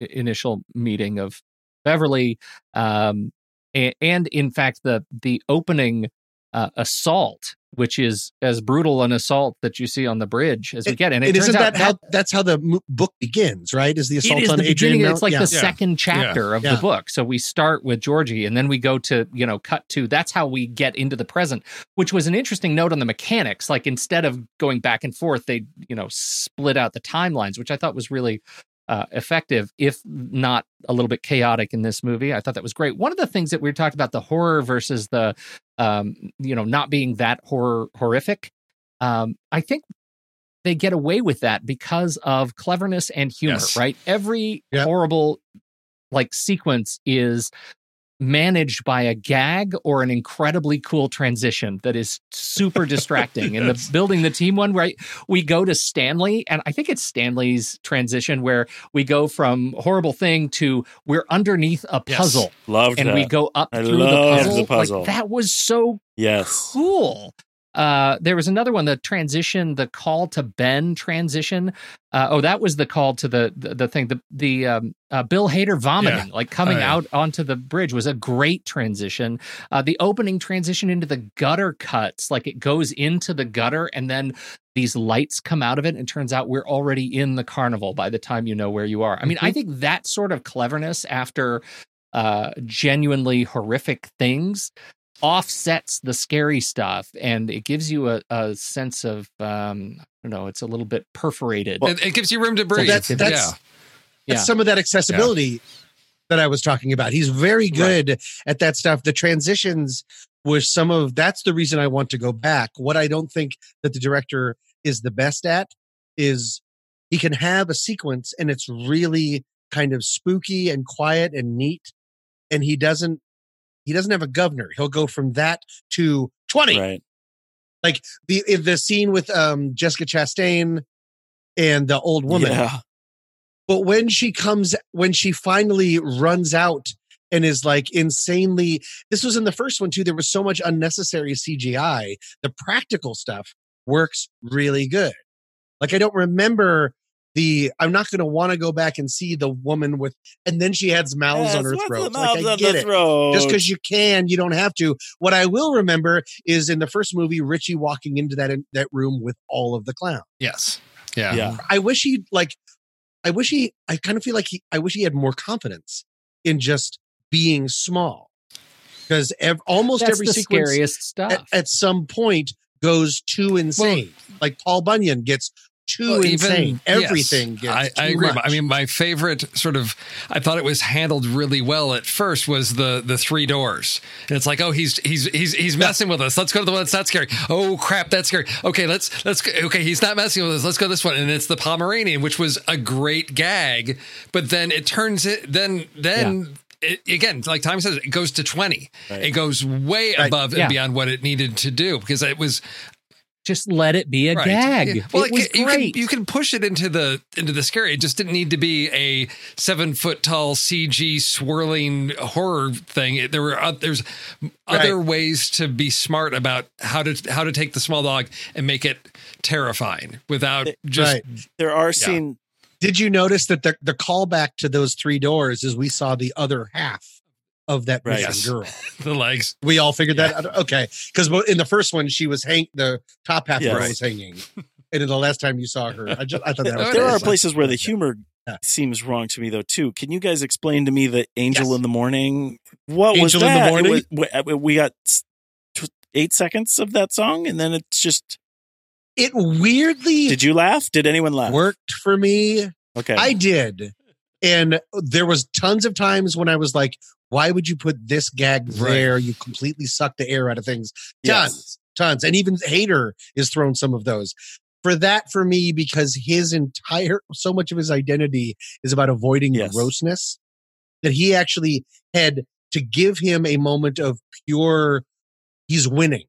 initial meeting of Beverly, um, and, and in fact the the opening uh, assault, which is as brutal an assault that you see on the bridge as we get. And it and turns isn't out that how that's how the book begins, right? Is the assault is on the Adrian? beginning. Mel- It's like yeah. the second chapter of Yeah. the book. So we start with Georgie, and then we go to you know cut to. That's how we get into the present, which was an interesting note on the mechanics. Like instead of going back and forth, they you know split out the timelines, which I thought was really uh, effective, if not a little bit chaotic in this movie. I thought that was great. One of the things that we talked about the horror versus the um, you know not being that horror horrific. Um, I think they get away with that because of cleverness and humor, Yes. right? Every Yep. horrible like sequence is managed by a gag or an incredibly cool transition that is super distracting. In the building the team one, right? We go to Stanley, and I think it's Stanley's transition where we go from horrible thing to we're underneath a Yes. puzzle. Loved and that. we go up I through the puzzle. the puzzle. Like, that was so yes. cool. Uh, there was another one, the transition, the call to Ben transition. Uh, oh, that was the call to the the, the thing. The the um, uh, Bill Hader vomiting, like coming Oh, yeah. out onto the bridge, was a great transition. Uh, the opening transition into the gutter cuts, like it goes into the gutter and then these lights come out of it, and turns out we're already in the carnival by the time you know where you are. I mean, I think that sort of cleverness after uh, genuinely horrific things offsets the scary stuff and it gives you a, a sense of um i don't know it's a little bit perforated It, it gives you room to breathe. that's- that's- yeah. yeah some of that accessibility that I was talking about. He's very good at that stuff. The transitions was some of that's the reason I want to go back. What I don't think that the director is the best at is he can have a sequence and it's really kind of spooky and quiet and neat and he doesn't he doesn't have a governor. He'll go from that to 20 Right. the the scene with um Jessica Chastain and the old woman. Yeah. But when she comes, when she finally runs out and is like insanely, this was in the first one too. There was so much unnecessary CGI. The practical stuff works really good. Like I don't remember the. I'm not going to want to go back and see the woman with, and then she has mouths Yes, on her what's the throat. Like I get the it. throat? Just because you can, you don't have to. What I will remember is in the first movie, Richie walking into that that room with all of the clowns. Yes. Yeah. Yeah. Mm-hmm. I wish he like I wish he I kind of feel like he I wish he had more confidence in just being small. Because ev- almost that's every the sequence scariest stuff at, at some point goes too insane. like Paul Bunyan gets too Well, insane. yes. Everything gets I, I agree. much. I mean, my favorite sort of, I thought it was handled really well at first was the the three doors. And it's like, oh, he's he's he's he's messing with us. Let's go to the one that's not scary. Oh crap, that's scary. Okay, let's let's okay, he's not messing with us. Let's go this one. And it's the Pomeranian, which was a great gag. But then it turns it then then. It, again, like Tom says, it goes to 20. It goes way Right. above Yeah. and beyond what it needed to do because it was just let it be a Right. gag Yeah. Well, it was can, you great can you can push it into the into the scary. It just didn't need to be a seven foot tall CG swirling horror thing. It- There were oth- there's other ways to be smart about how to how to take the small dog and make it terrifying without just Right. There are scenes. Did you notice that the the callback to those three doors is we saw the other half of that Right. missing girl? the legs. We all figured that out. Okay. Because in the first one, she was hang the top half Yes. of her Right. was hanging. And in the last time you saw her, I just I thought that was There are nice. places where the humor Yeah. seems wrong to me, though. Too. Can you guys explain to me the Angel Yes. in the Morning? What was Angel in the that? Morning? was- we- uh, got eight seconds of that song, and then it's just. It weirdly Did you laugh? Did anyone laugh? worked for me. Okay. I did. And there was tons of times when I was like, why would you put this gag Right. there? You completely suck the air out of things. Yes. Tons, tons. And even Hader is thrown some of those. For that, for me, because his entire, so much of his identity is about avoiding Yes. grossness, that he actually had to give him a moment of pure, he's winning.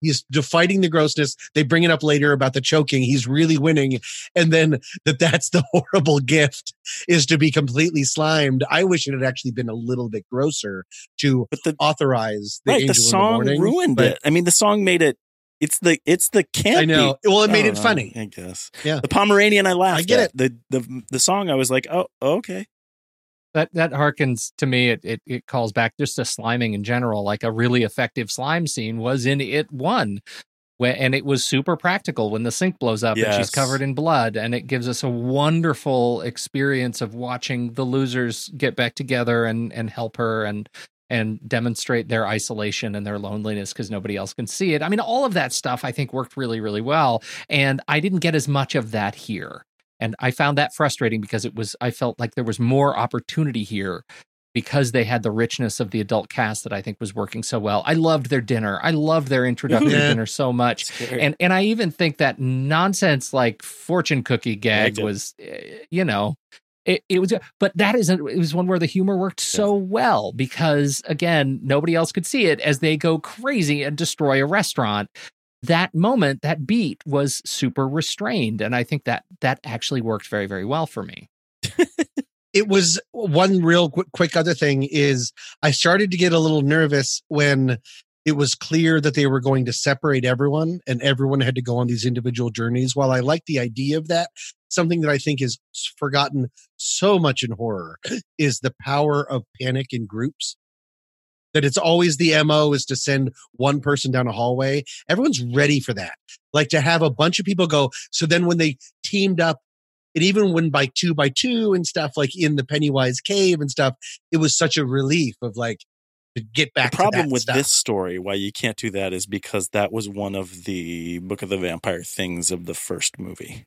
He's fighting the grossness. They bring it up later about the choking. He's really winning. And then that that's the horrible gift is to be completely slimed. I wish it had actually been a little bit grosser to But the authorize the right, angel the the song morning. ruined but it. I mean, the song made it. It's the it's the campy. I know. Well, it made it know, funny. I guess. Yeah. The Pomeranian, I laughed. I get at. The the the song, I was like, oh, okay. That that harkens to me it, it it calls back just to sliming in general like a really effective slime scene was in it one when, and it was super practical when the sink blows up and she's covered in blood and it gives us a wonderful experience of watching the losers get back together and and help her and and demonstrate their isolation and their loneliness because nobody else can see it. I mean, all of that stuff I think worked really, really well. And I didn't get as much of that here. And I found that frustrating because it was, I felt like there was more opportunity here because they had the richness of the adult cast that I think was working so well. I loved their dinner. I loved their introductory Yeah. dinner so much. And and I even think that nonsense like fortune cookie gag was, eh, you know, it, it was but that is a, it was one where the humor worked so well because again nobody else could see it as they go crazy and destroy a restaurant that moment that beat was super restrained and i think that that actually worked very very well for me it was one real quick, quick other thing is I started to get a little nervous when it was clear that they were going to separate everyone and everyone had to go on these individual journeys. While I like the idea of that, something that I think is forgotten so much in horror is the power of panic in groups. That it's always the MO is to send one person down a hallway. Everyone's ready for that. Like to have a bunch of people go. So then when they teamed up and even when by two by two and stuff like in the Pennywise cave and stuff, it was such a relief of like to get back. The problem with stuff. this story, why you can't do that, is because that was one of the Book of the Vampire things of the first movie.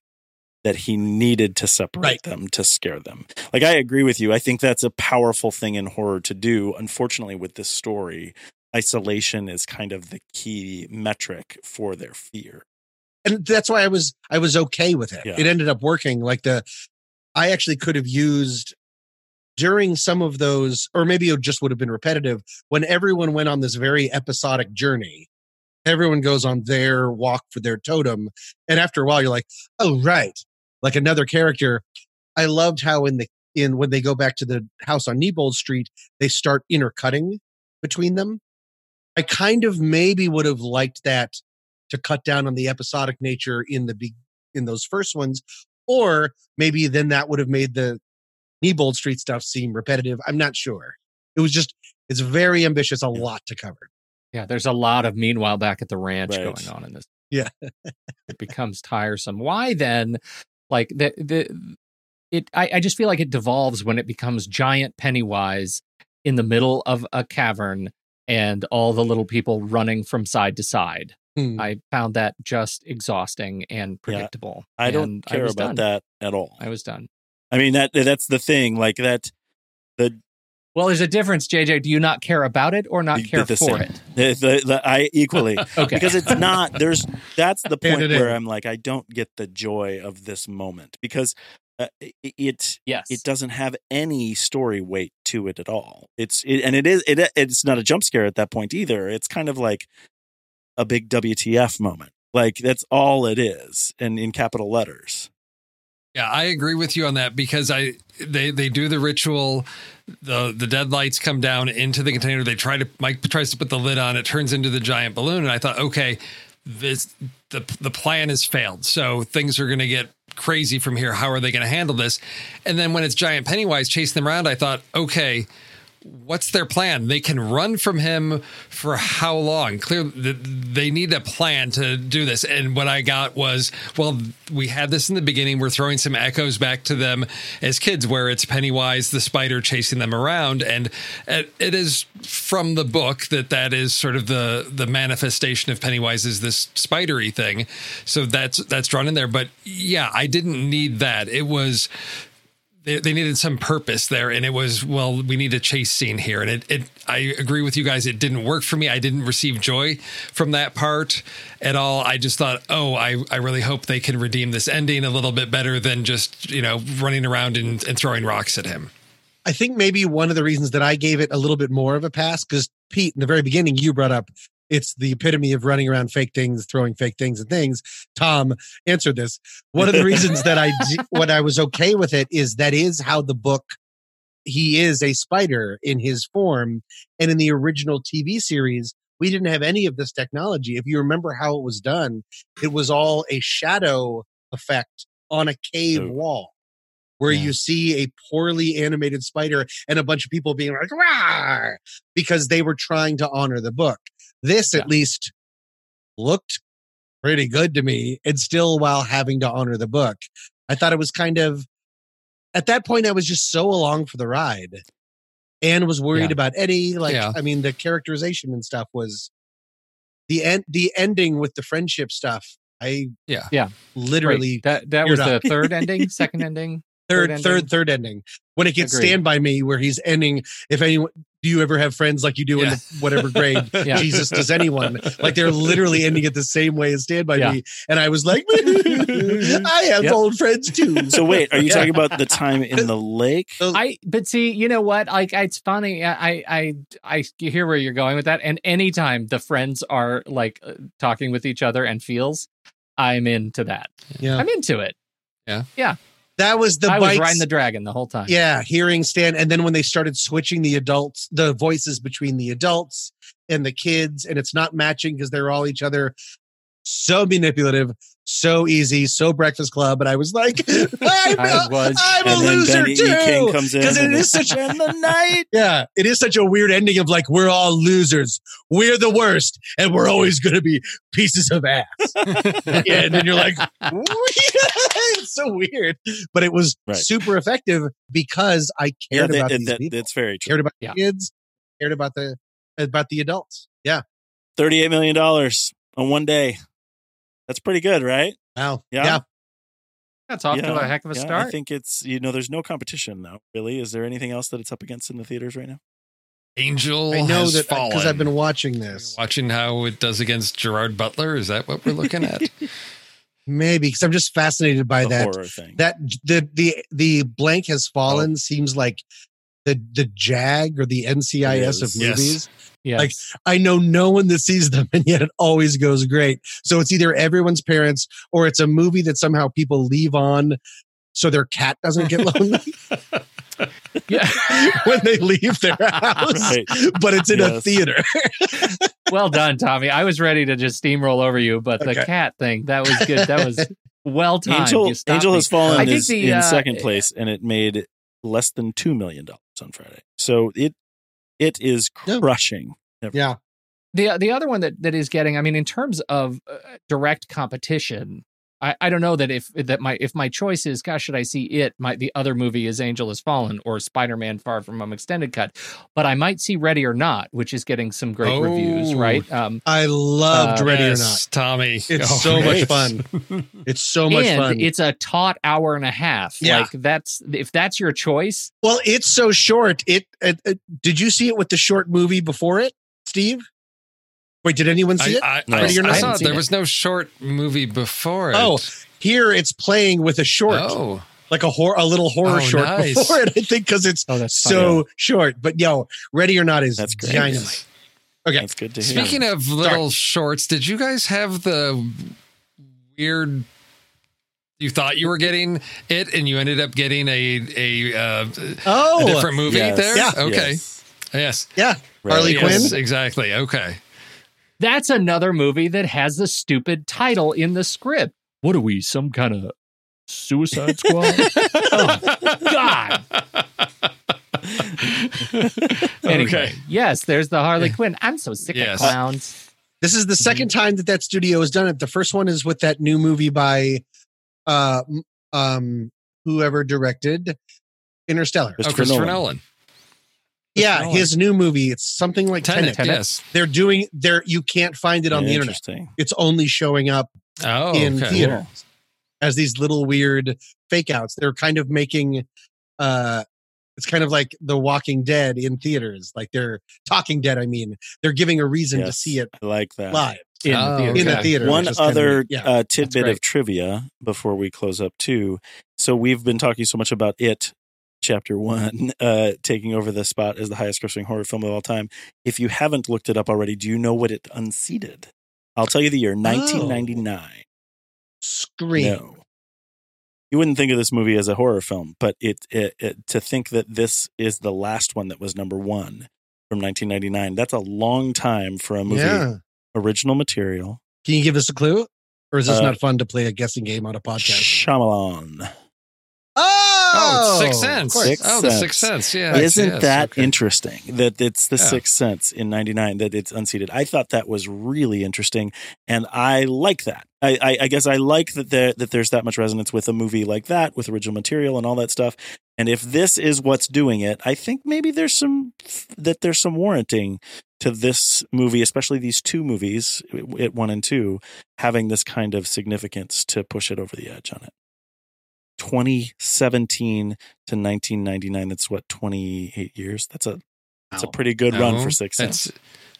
That he needed to separate Right. them to scare them. Like I agree with you. I think that's a powerful thing in horror to do. Unfortunately, with this story, isolation is kind of the key metric for their fear. and that's why I was I was okay with it. Yeah. It ended up working. Like the I actually could have used during some of those, or maybe it just would have been repetitive when everyone went on this very episodic journey. Everyone goes on their walk for their totem, and after a while, you're like, "Oh, right!" Like another character. I loved how in the in when they go back to the house on Neibolt Street, they start intercutting between them. I kind of maybe would have liked that to cut down on the episodic nature in the be- in those first ones, or maybe then that would have made the Neibolt Street stuff seem repetitive. I'm not sure. It was just it's very ambitious, a lot to cover. yeah there's a lot of meanwhile back at the ranch Right. going on in this Yeah. it becomes tiresome why then like the the it I, I just feel like it devolves when it becomes giant pennywise in the middle of a cavern and all the little people running from side to side Hmm. i found that just exhausting and predictable I don't And care was about done. that at all. i was done I mean that that's the thing. Like that the well there's a difference jj do you not care about it or not care the for same. it The, the, I equally okay because it's not there's that's the point it where I'm like I don't get the joy of this moment because uh, it, it yes it doesn't have any story weight to it at all. It's it, and it is it it's not a jump scare at that point either. It's kind of like a big WTF moment. Like that's all it is, and in capital letters. Yeah, I agree with you on that because I they they do the ritual. The the dead lights come down into the container. They try to Mike tries to put the lid on. It turns into the giant balloon, and I thought, okay, this the the plan has failed. So things are going to get crazy from here. How are they going to handle this? And then when it's giant Pennywise chasing them around, I thought, okay. What's their plan? They can run from him for how long? Clearly, they need a plan to do this. And what I got was, well, we had this in the beginning. We're throwing some echoes back to them as kids, where it's Pennywise the spider chasing them around, and it, is from the book that that is sort of the the manifestation of Pennywise is this spidery thing. So that's that's drawn in there. But yeah, I didn't need that. It was they, they needed some purpose there and it was well we need a chase scene here. And it, it i agree with you guys. It didn't work for me. I didn't receive joy from that part at all. I just thought oh i, I really hope they can redeem this ending a little bit better than just you know running around and, and throwing rocks at him. I think maybe one of the reasons that I gave it a little bit more of a pass because Pete, in the very beginning, you brought up it's the epitome of running around fake things, throwing fake things and things. Tom answered this. One of the reasons that I what I was okay with it is that is how the book he is a spider in his form, and in the original TV series. We didn't have any of this technology. If you remember how it was done, it was all a shadow effect on a cave Oh. wall where Yeah. you see a poorly animated spider and a bunch of people being like, Rawr! because they were trying to honor the book. This, Yeah. at least, looked pretty good to me, and still while having to honor the book. I thought it was kind of, at that point, I was just so along for the ride and was worried Yeah. about Eddie. Like, Yeah. I mean, the characterization and stuff was the end, the ending with the friendship stuff. I, Yeah. Yeah. literally Wait, that that teared was the third ending second ending third ending? third third ending when it gets Agreed. stand by me where he's ending if anyone do you ever have friends like you do in Yeah. the, whatever grade Yeah. Jesus does anyone? Like they're literally ending it the same way as Stand by Yeah. Me, and I was like, I have Yep. old friends too. So wait, are you Yeah. talking about the time in the lake? I but see, you know what? Like it's funny. I I I hear where you're going with that. And anytime the friends are like uh, talking with each other and feels, I'm into that. Yeah. I'm into it. That was the I was riding the dragon the whole time. yeah, hearing Stan, and then when they started switching the adults, the voices between the adults and the kids, and it's not matching because they're all each other. So manipulative, so easy, so Breakfast Club, and I was like, I'm, I was. I'm a loser Ben E. Too. because it and is such in the night. Yeah, it is such a weird ending of like we're all losers, we're the worst, and we're always going to be pieces of ass. yeah, and then you're like, it's so weird, but it was Right. super effective because I Yeah, cared that, about that, these that- people, that's very true. cared about Yeah. the kids, cared about the about the adults. Yeah, Thirty-eight million dollars on one day. That's pretty good, right? wow, Yeah. yeah. That's off to Yeah, a heck of a yeah, start. I think it's you know there's no competition though. Really, is there anything else that it's up against in the theaters right now? Angel I know has that fallen. because I've been watching this. watching how it does against Gerard Butler. Is that what we're looking at? Maybe because I'm just fascinated by The that. horror thing. That the the the blank has oh. fallen seems like the the JAG or the NCIS of is. Yes. movies. yes. like, I know no one that sees them, and yet it always goes great. So it's either everyone's parents or it's a movie that somehow people leave on so their cat doesn't get lonely yeah. when they leave their house. Right. But it's in a theater. well done, Tommy. I was ready to just steamroll over you, but the cat thing that was good. That was well timed. Angel Angel me. has fallen I think is the, in uh, second place, and it made less than two million dollars on Friday. So it it is Yeah. crushing. Yeah. the the other one that that is getting i mean in terms of uh, direct competition I, I don't know that if that my if my choice is gosh should I see it my the other movie is Angel Has Fallen or Spider Man Far From Home extended cut, but I might see Ready or Not, which is getting some great reviews. Oh. Right, um, I loved Uh, Ready or Not. Tommy. It's Oh, so much fun. It's so much and fun. it's a taut hour and a half. Yeah. Like that's if that's your choice. well, it's so short. It, it, it- Did you see it with the short movie before it, Steve? Wait, did anyone see I, it? I, No. I, Ready I saw it. There it. was no short movie before it. Oh, Here it's playing with a short, Oh, like a hor- a little horror Oh, short nice. before it. I think because it's Oh, that's so short. But yo, Ready or Not is That's great. dynamite. Okay. That's good to hear. Speaking of little shorts, did you guys have the weird? You thought you were getting it, and you ended up getting a a, uh, Oh, a different movie Yes. there. Yeah. Okay. Yes. Yes. yeah, Harley Yes, Quinn. Exactly. Okay. That's another movie that has the stupid title in the script. What are we? Some kind of Suicide Squad? oh, God. Anyway, Okay. yes, there's the Harley Quinn. I'm so sick Yes. of clowns. This is the 2nd time that that studio has done it. The first one is with that new movie by, uh, um, whoever directed Interstellar. Oh, Christopher Christopher Nolan. Nolan. Yeah, his new movie. It's something like Tenet. Tenet. Yes. They're doing there. You can't find it on the internet. Interesting. It's only showing up Oh, in okay. theaters as these little weird fake outs. They're kind of making uh it's kind of like The Walking Dead in theaters. Like they're Talking Dead, I mean. They're giving a reason to see it I like that. live In Oh, the theater. in the theater. One is kind of other yeah. uh, tidbit of trivia before we close up too. So we've been talking so much about it, chapter one, uh, taking over the spot as the highest grossing horror film of all time. If you haven't looked it up already, do you know what it unseated? I'll tell you the year, 1999. Scream. No. You wouldn't think of this movie as a horror film, but it, it, it to think that this is the last one that was number one from 1999. That's a long time for a movie. Yeah. Original material. Can you give us a clue? Or is this Uh, not fun to play a guessing game on a podcast? Shyamalan. Oh, Oh, Sixth of Sense. course. Sixth oh, the Sixth Sense. Yeah. Isn't yes, that okay. interesting that it's the Yeah. Sixth Sense in '99 that it's unseated? I thought that was really interesting, and I like that. I, I, I guess I like that there that there's that much resonance with a movie like that, with original material and all that stuff. And if this is what's doing it, I think maybe there's some that there's some warranting to this movie, especially these two movies, it one and two, having this kind of significance to push it over the edge on it. 2017 to 1999 that's what 28 years that's a It's a pretty good run for Sixth that's- Sense.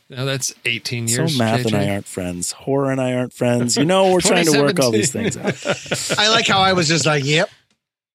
No, that's 18 years. So math and I aren't friends. Horror and I aren't friends. You know, we're trying to work all these things out. I like how I was just like, "Yep,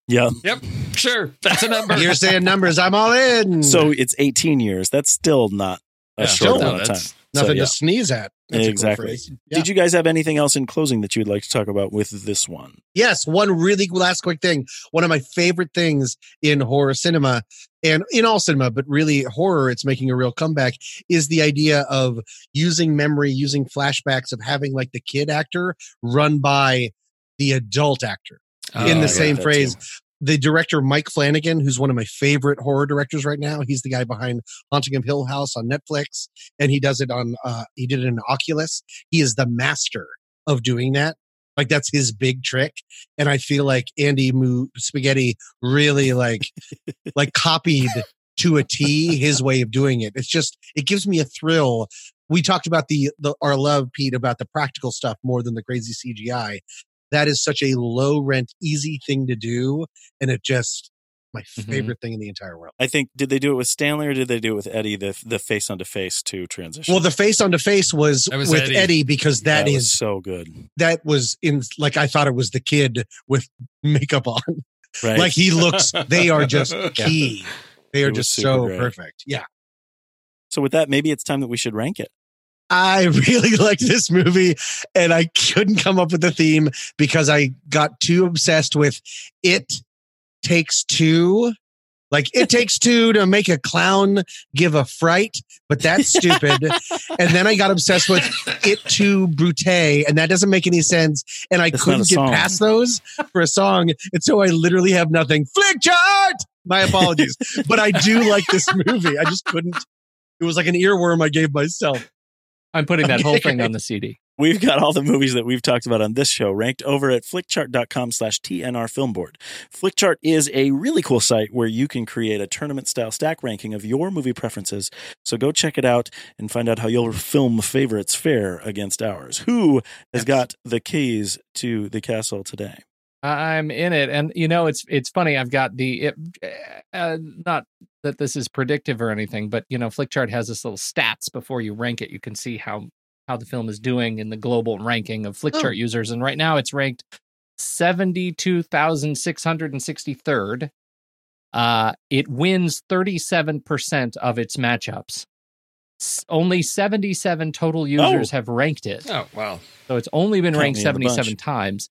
Yeah. Yep, sure. That's a number. you're saying numbers. I'm all in." So it's 18 years. That's still not a Yeah, short still, amount of time. Nothing so, yeah. to sneeze at. That's a cool Exactly. Yeah. Did you guys have anything else in closing that you'd like to talk about with this one? Yes, one really last quick thing. One of my favorite things in horror cinema and in all cinema, but really horror, it's making a real comeback, is the idea of using memory, using flashbacks, of having like the kid actor run by the adult actor Oh, in the same phrase. too. The director Mike Flanagan, who's one of my favorite horror directors right now, he's the guy behind Haunting of Hill House on Netflix, and he does it on. uh He did it in Oculus. He is the master of doing that. Like that's his big trick, and I feel like Andy Muschietti really like like copied to a T his way of doing it. It's just it gives me a thrill. We talked about the the our love, Pete, about the practical stuff more than the crazy CGI. That is such a low rent, easy thing to do, and it just my Mhm. favorite thing in the entire world. I think did they do it with Stanley or did they do it with Eddie? The the face onto face to transition. Well, the face on the face was, was with Eddie. Eddie, because that that was so good, that was in like I thought it was the kid with makeup on. right? Like he looks, they are just key. They are just so great. perfect. Yeah. so with that, maybe it's time that we should rank it. I really liked this movie and I couldn't come up with a theme because I got too obsessed with it takes two. Like it takes two to make a clown give a fright, but that's stupid. and then I got obsessed with it too brute, and that doesn't make any sense. And I That's couldn't get past those for a song. And so I literally have nothing. Flickchart! My apologies. but I do like this movie. I just couldn't. It was like an earworm I gave myself. I'm putting that whole thing on the CD. We've got all the movies that we've talked about on this show ranked over at flickchart.com slash TNR Film Board. Flickchart is a really cool site where you can create a tournament style stack ranking of your movie preferences. So go check it out and find out how your film favorites fare against ours. Who has Yes. got the keys to the castle today? I'm in it, and you know it's it's funny. I've got the it, uh, not that this is predictive or anything, but you know, Flickchart has this little stats before you rank it. You can see how how the film is doing in the global ranking of Flickchart Oh. users, and right now it's ranked seventy two thousand six hundred and sixty third. Uh, it wins thirty seven percent of its matchups. S- Only seventy seven total users have ranked it. Oh, wow. So it's only been Count ranked me in the bunch. 77 times.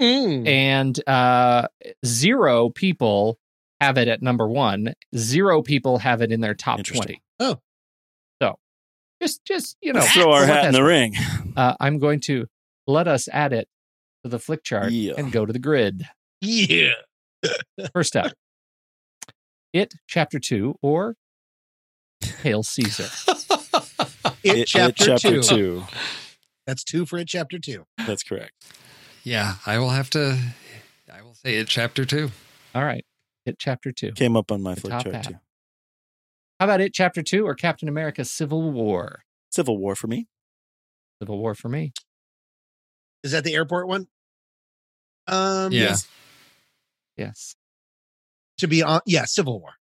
Mm. And uh, zero people have it at number one. Zero people have it in their top 20. Oh. So just, just you know, Throw our hat in the ring. Uh, I'm going to let us add it to the Flickchart Yeah. and go to the grid. Yeah. First up, It Chapter 2 or Hail Caesar. It, It- it chapter, chapter two. two. That's two for it. Chapter two. That's correct. Yeah, I will have to. I will say it. Chapter two. All right. It Chapter 2. Came up on my The flick top chart hat. too. How about It Chapter 2 or Captain America Civil War? Civil War for me. Civil War for me. Is that the airport one? Um, Yeah. Yes. Yes. To be on, yeah, Civil War.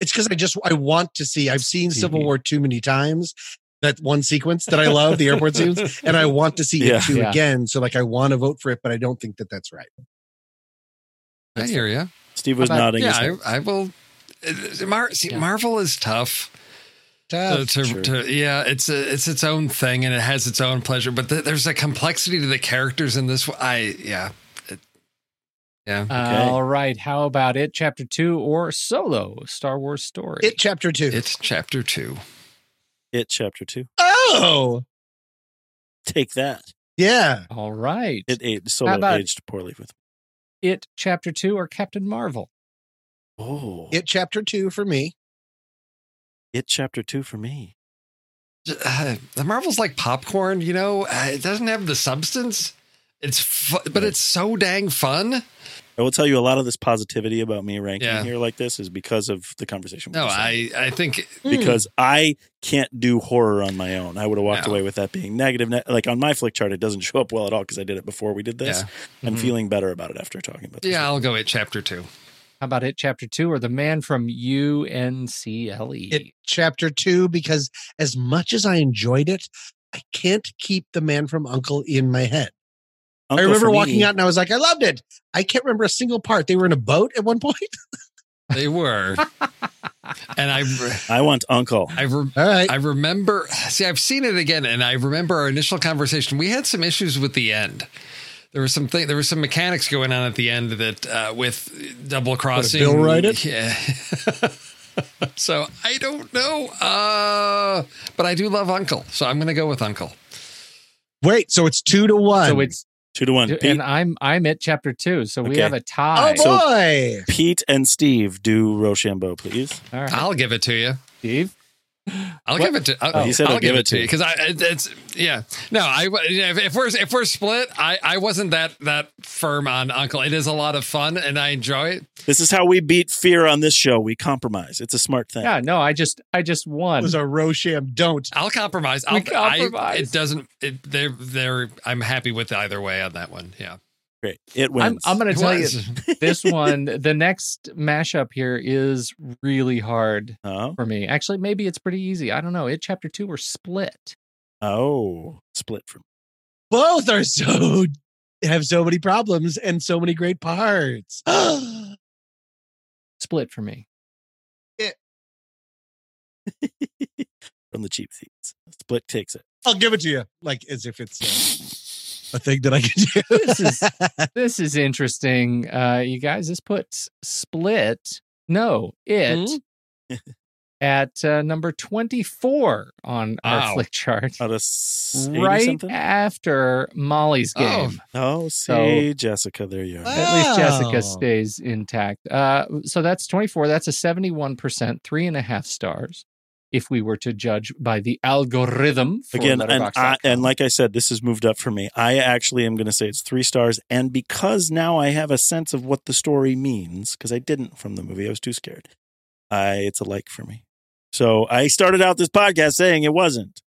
It's because I just I want to see. I've seen Civil War too many times. That one sequence that I love, the airport scenes, and I want to see Yeah. it too Yeah. again. So like I want to vote for it, but I don't think that that's right. I hear you. Steve was about- nodding. Yeah. I, I will. uh, Mar- see, Yeah. Marvel is tough. Tough. To, to, yeah, it's a, it's its own thing and it has its own pleasure. But th- there's a complexity to the characters in this. one. I yeah, it, yeah. All right. How about it? Chapter two or Solo? Star Wars story. it chapter two. It's chapter two. It chapter two. oh, Take that. yeah. All right. It, it solo about- aged poorly with. It chapter two or Captain Marvel? Oh, It chapter two for me. it chapter two for me. Uh, the Marvel's like popcorn, you know. Uh, it doesn't have the substance. It's fu- but it's so dang fun. I will tell you a lot of this positivity about me ranking Yeah. here like this is because of the conversation. No. I I think because I can't do horror on my own. I would have walked No. away with that being negative. Like on my Flickchart, it doesn't show up well at all because I did it before we did this. Yeah. I'm Mhm. feeling better about it after talking about this. yeah, I'll go at chapter two. How about it, chapter two, or the man from UNCLE? It chapter two because as much as I enjoyed it, I can't keep the man from Uncle in my head. Uncle I remember for me- walking out and I was like, I loved it. I can't remember a single part. They were in a boat at one point. They were. and I I want Uncle. I re- All right. I remember see I've seen it again and I remember our initial conversation. We had some issues with the end. There was some thing, there was some mechanics going on at the end that uh, with double crossing. Bill write it? Yeah. so I don't know. Uh, but I do love Uncle. So I'm going to go with Uncle. Wait, so it's two to one. so it's Two to one. Pete, and I'm I'm at chapter two, so we Okay. have a tie. oh tie. boy. Pete and Steve do Rochambeau, please. All right, I'll give it to you. Steve. I'll What? give it to. I'll, Oh. He said I'll he'll give give it it to to you you. because I. It's yeah. No, I. If, if we're if we're split, I I wasn't that that firm on Uncle. It is a lot of fun and I enjoy it. This is how we beat fear on this show. We compromise. It's a smart thing. Yeah, no, I just I just won. It was a Rosham. Don't. I'll compromise. I'll, compromise. I, it doesn't. It, they're they're. I'm happy with either way on that one. Yeah. Great. It I'm wins. I'm going to tell you this one. The next mashup here is really hard oh. for me. Actually, maybe it's pretty easy. I don't know. It chapter two were split. Oh. Split from Both are so have so many problems and so many great parts. Split for me. from the cheap seats. Split takes it. I'll give it to you, like as if it's uh, a thing that I can do. This is this is interesting. Uh, you guys, this puts split. No, it at uh, number twenty four on our Wow. flick chart, Out of right something? after Molly's Oh. game. Oh, see, So- Jessica, there you are. At least Jessica stays intact. Uh, so that's 24. That's a 71%, three and a half stars. If we were to judge by the algorithm for Again, and, I, and like I said, this has moved up for me. I actually am going to say it's three stars. And because now I have a sense of what the story means, because I didn't from the movie, I was too scared. I, it's a like for me. So I started out this podcast saying it wasn't,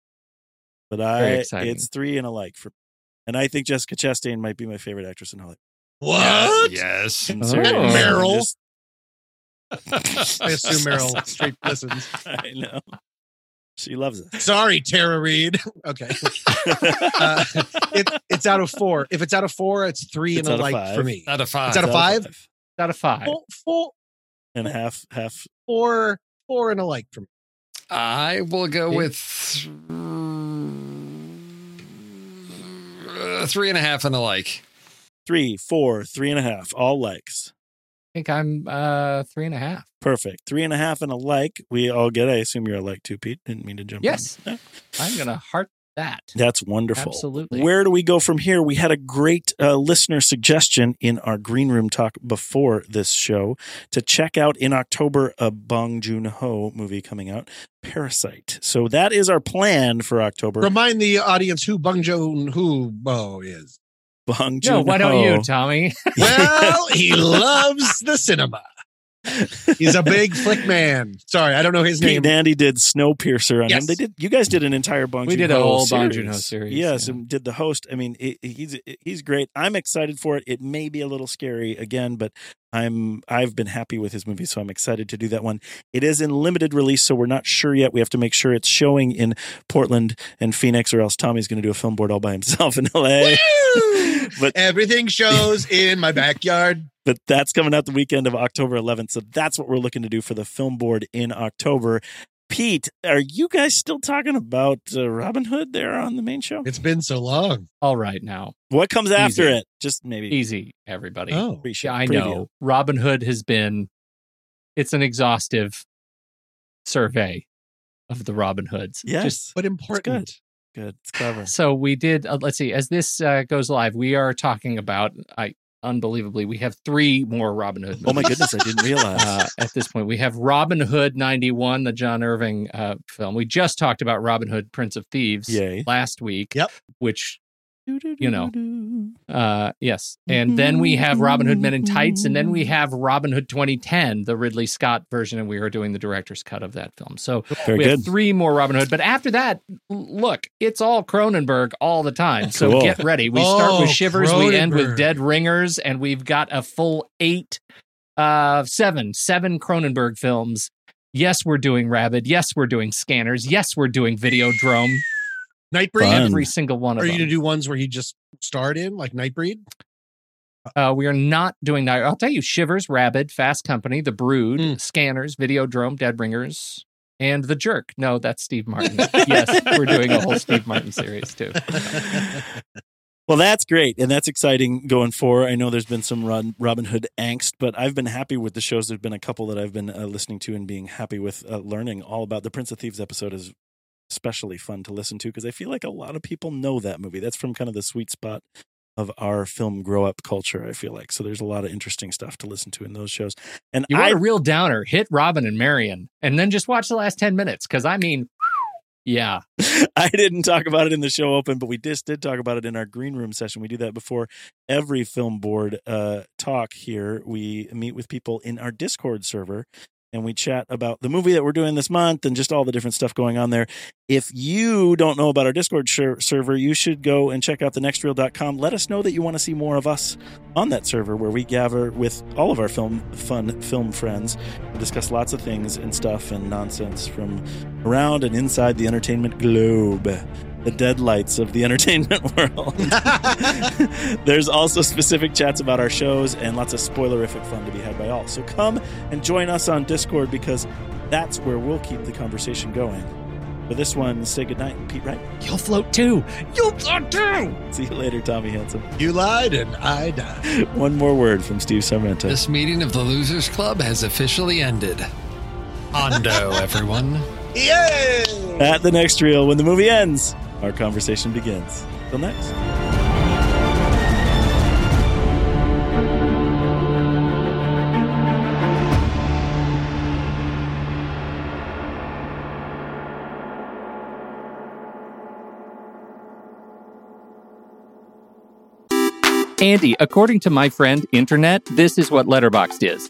but I it's three and a like for, and I think Jessica Chastain might be my favorite actress in Hollywood. what? Yes. Oh. And Oh. Meryl. just- I assume Meryl Streep listens. I know. She loves it. Sorry, Tara Reed. Okay. Uh, it, it's out of four. If it's out of four, it's three It's and a like five. for me. Out of five. It's out of five? out of five. Four, four, and half half four, four and a like for me. I will go Okay. with three and a half and a like. three, four, three and a half, all likes. I think I'm uh, three and a half. Perfect. Three and a half and a like. We all get. I assume you're a like too, Pete. Didn't mean to jump. in. Yes. Yeah. I'm going to heart that. That's wonderful. Absolutely. Where do we go from here? We had a great uh, listener suggestion in our green room talk before this show to check out in October a Bong Joon Ho movie coming out, Parasite. So that is our plan for October. Remind the audience who Bong Joon Ho is. Bong Joon No, why don't you, Tommy? Well, he loves the cinema. He's a big flick man. Sorry, I don't know his Pete name. and Andy did Snowpiercer on Yes. him. They did. You guys did an entire Bong We Joon did a Ho whole Bong series. Joon-ho series, Yes, yeah. and did the host. I mean, it, he's he's great. I'm excited for it. It may be a little scary again, but I'm I've been happy with his movie, so I'm excited to do that one. It is in limited release, so we're not sure yet. We have to make sure it's showing in Portland and Phoenix, or else Tommy's going to do a film board all by himself in LA. Woo! But- everything shows in my backyard. but that's coming out the weekend of October 11th. So that's what we're looking to do for the film board in October. Pete, are you guys still talking about uh, Robin Hood there on the main show? It's been so long. All right, now. What comes after it? Just maybe Easy, everybody. Oh, pre-show, Yeah, I preview. know. Robin Hood has been, it's an exhaustive survey of the Robin Hoods. Yes, Just- but important. Good. It's clever. so we did, uh, let's see, as this uh, goes live, we are talking about, I unbelievably, we have three more Robin Hood Oh my goodness, I didn't realize. uh, at this point. We have Robin Hood 91, the John Irvin uh, film. We just talked about Robin Hood, Prince of Thieves Yay. last week. Yep. Which, you know, uh, yes. And then we have Robin Hood Men in Tights. And then we have Robin Hood 2010, the Ridley Scott version. And we are doing the director's cut of that film. So Very we good. have three more Robin Hood. But after that, look, it's all Cronenberg all the time. So Cool. get ready. We start Oh, with Shivers, we end with Dead Ringers, and we've got a full eight Uh, seven, seven Cronenberg films. Yes, we're doing Rabid. Yes, we're doing Scanners. Yes, we're doing Videodrome. Nightbreed. Fun. Every single one of them. Are you gonna do ones where he just starred in, like Nightbreed? Uh, we are not doing that. I'll tell you Shivers, Rabid, Fast Company, The Brood, Mm. Scanners, Videodrome, Dead Ringers, and The Jerk. No, that's Steve Martin. yes, we're doing a whole Steve Martin series too. Well, that's great, and that's exciting going forward. I know there's been some Ron- Robin Hood angst, but I've been happy with the shows. There's been a couple that I've been uh, listening to and being happy with uh, learning all about. The Prince of Thieves episode is especially fun to listen to because I feel like a lot of people know that movie. That's from kind of the sweet spot of our film grow up culture. I feel like so. There's a lot of interesting stuff to listen to in those shows. And You I want a real downer? Hit Robin and Marion, and then just watch the last ten minutes. Because I mean, yeah, I didn't talk about it in the show open, but we just did talk about it in our green room session. We do that before every film board uh, talk here. We meet with people in our Discord server and we chat about the movie that we're doing this month and just all the different stuff going on there. If you don't know about our Discord ser- server, you should go and check out thenextreel.com. Let us know that you want to see more of us on that server where we gather with all of our film fun film friends and discuss lots of things and stuff and nonsense from around and inside the entertainment globe. The deadlights of the entertainment world. There's also specific chats about our shows and lots of spoilerific fun to be had by all. So come and join us on Discord because that's where we'll keep the conversation going. For this one, say goodnight, Pete Wright. you'll float too. You'll float too. See you later, Tommy Hansen. You lied and I died. One more word from Steve Sarmento. This meeting of the Losers Club has officially ended. Hondo, everyone. Yay! At the next reel, when the movie ends, our conversation begins. Till next. Andy, according to my friend Internet, this is what Letterboxd is.